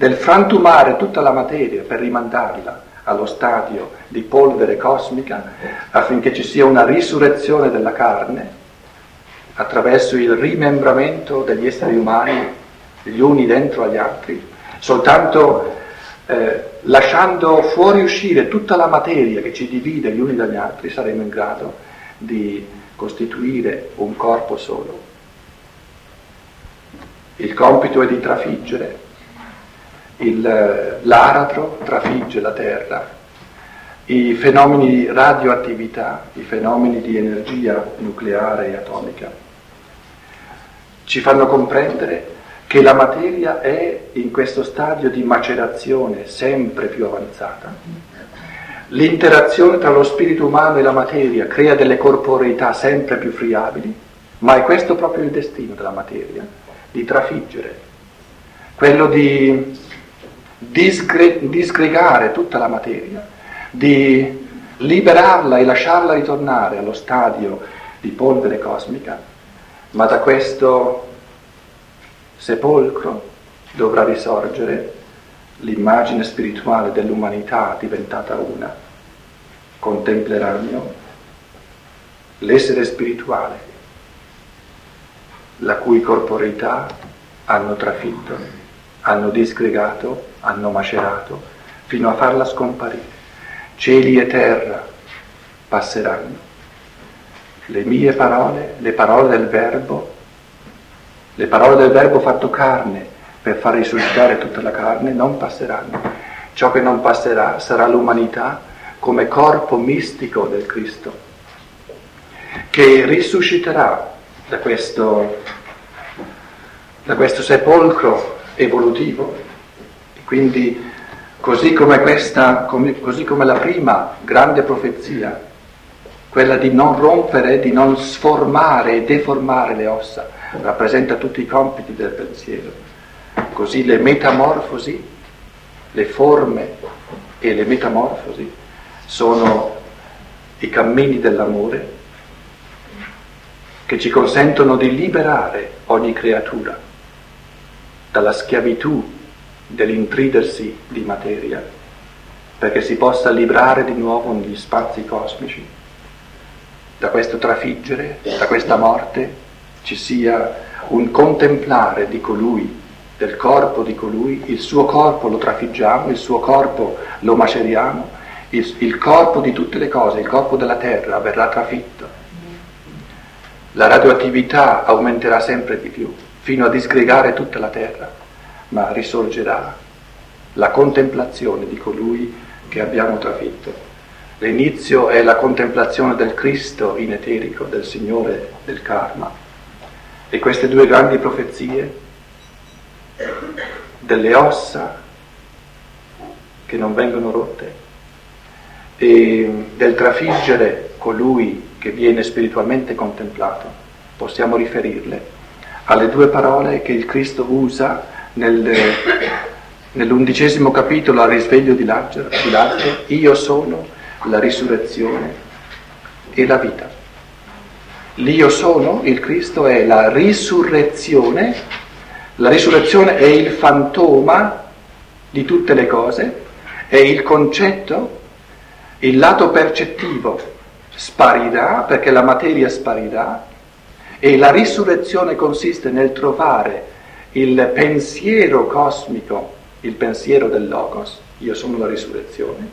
del frantumare tutta la materia per rimandarla allo stadio di polvere cosmica affinché ci sia una risurrezione della carne attraverso il rimembramento degli esseri umani gli uni dentro agli altri, soltanto eh, lasciando fuoriuscire tutta la materia che ci divide gli uni dagli altri saremo in grado di costituire un corpo solo. Il compito è di trafiggere il, l'aratro trafigge la Terra, i fenomeni di radioattività, i fenomeni di energia nucleare e atomica, ci fanno comprendere che la materia è in questo stadio di macerazione sempre più avanzata. L'interazione tra lo spirito umano e la materia crea delle corporeità sempre più friabili, ma è questo proprio il destino della materia, di trafiggere, quello di disgre- disgregare tutta la materia, di liberarla e lasciarla ritornare allo stadio di polvere cosmica, ma da questo sepolcro dovrà risorgere l'immagine spirituale dell'umanità diventata una. Contempleranno l'essere spirituale, la cui corporeità hanno trafitto hanno disgregato, hanno macerato, fino a farla scomparire. Cieli e terra passeranno. Le mie parole, le parole del Verbo, le parole del Verbo fatto carne per far risuscitare tutta la carne non passeranno. Ciò che non passerà sarà l'umanità come corpo mistico del Cristo, che risusciterà da questo, da questo sepolcro evolutivo. Quindi così come questa, come, così come la prima grande profezia, quella di non rompere, di non sformare e deformare le ossa, rappresenta tutti i compiti del pensiero. Così le metamorfosi, le forme e le metamorfosi sono i cammini dell'amore che ci consentono di liberare ogni creatura dalla schiavitù dell'intridersi di materia, perché si possa librare di nuovo negli spazi cosmici. Da questo trafiggere, da questa morte, ci sia un contemplare di colui, del corpo di colui, il suo corpo lo trafiggiamo, il suo corpo lo maceriamo, il, il corpo di tutte le cose, il corpo della terra verrà trafitto. La radioattività aumenterà sempre di più, fino a disgregare tutta la terra, ma risorgerà la contemplazione di colui che abbiamo trafitto. L'inizio è la contemplazione del Cristo in eterico, del Signore del karma. E queste due grandi profezie? Delle ossa che non vengono rotte e del trafiggere colui che viene spiritualmente contemplato, possiamo riferirle alle due parole che il Cristo usa nel, nell'undicesimo capitolo al risveglio di Lazzaro, io sono la risurrezione e la vita. L'io sono, il Cristo, è la risurrezione, la risurrezione è il fantoma di tutte le cose, è il concetto, il lato percettivo sparirà perché la materia sparirà e la risurrezione consiste nel trovare il pensiero cosmico, il pensiero del Logos, io sono la risurrezione,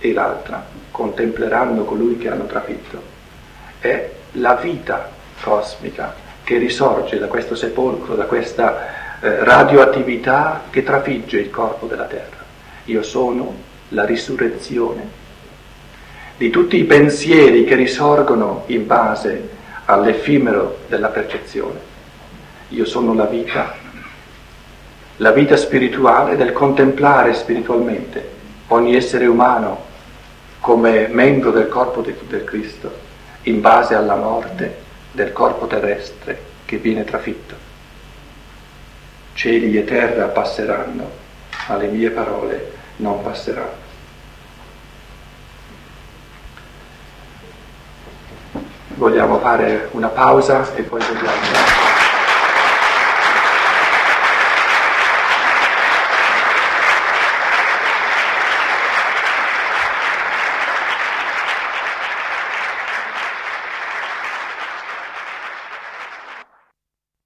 e l'altra, contempleranno colui che hanno trafitto, è la vita cosmica che risorge da questo sepolcro, da questa eh, radioattività che trafigge il corpo della terra. Io sono la risurrezione di tutti i pensieri che risorgono in base all'effimero della percezione. Io sono la vita, la vita spirituale del contemplare spiritualmente ogni essere umano come membro del corpo del Cristo in base alla morte del corpo terrestre che viene trafitto. Cieli e terra passeranno, ma le mie parole non passeranno. Vogliamo fare una pausa e poi vediamo.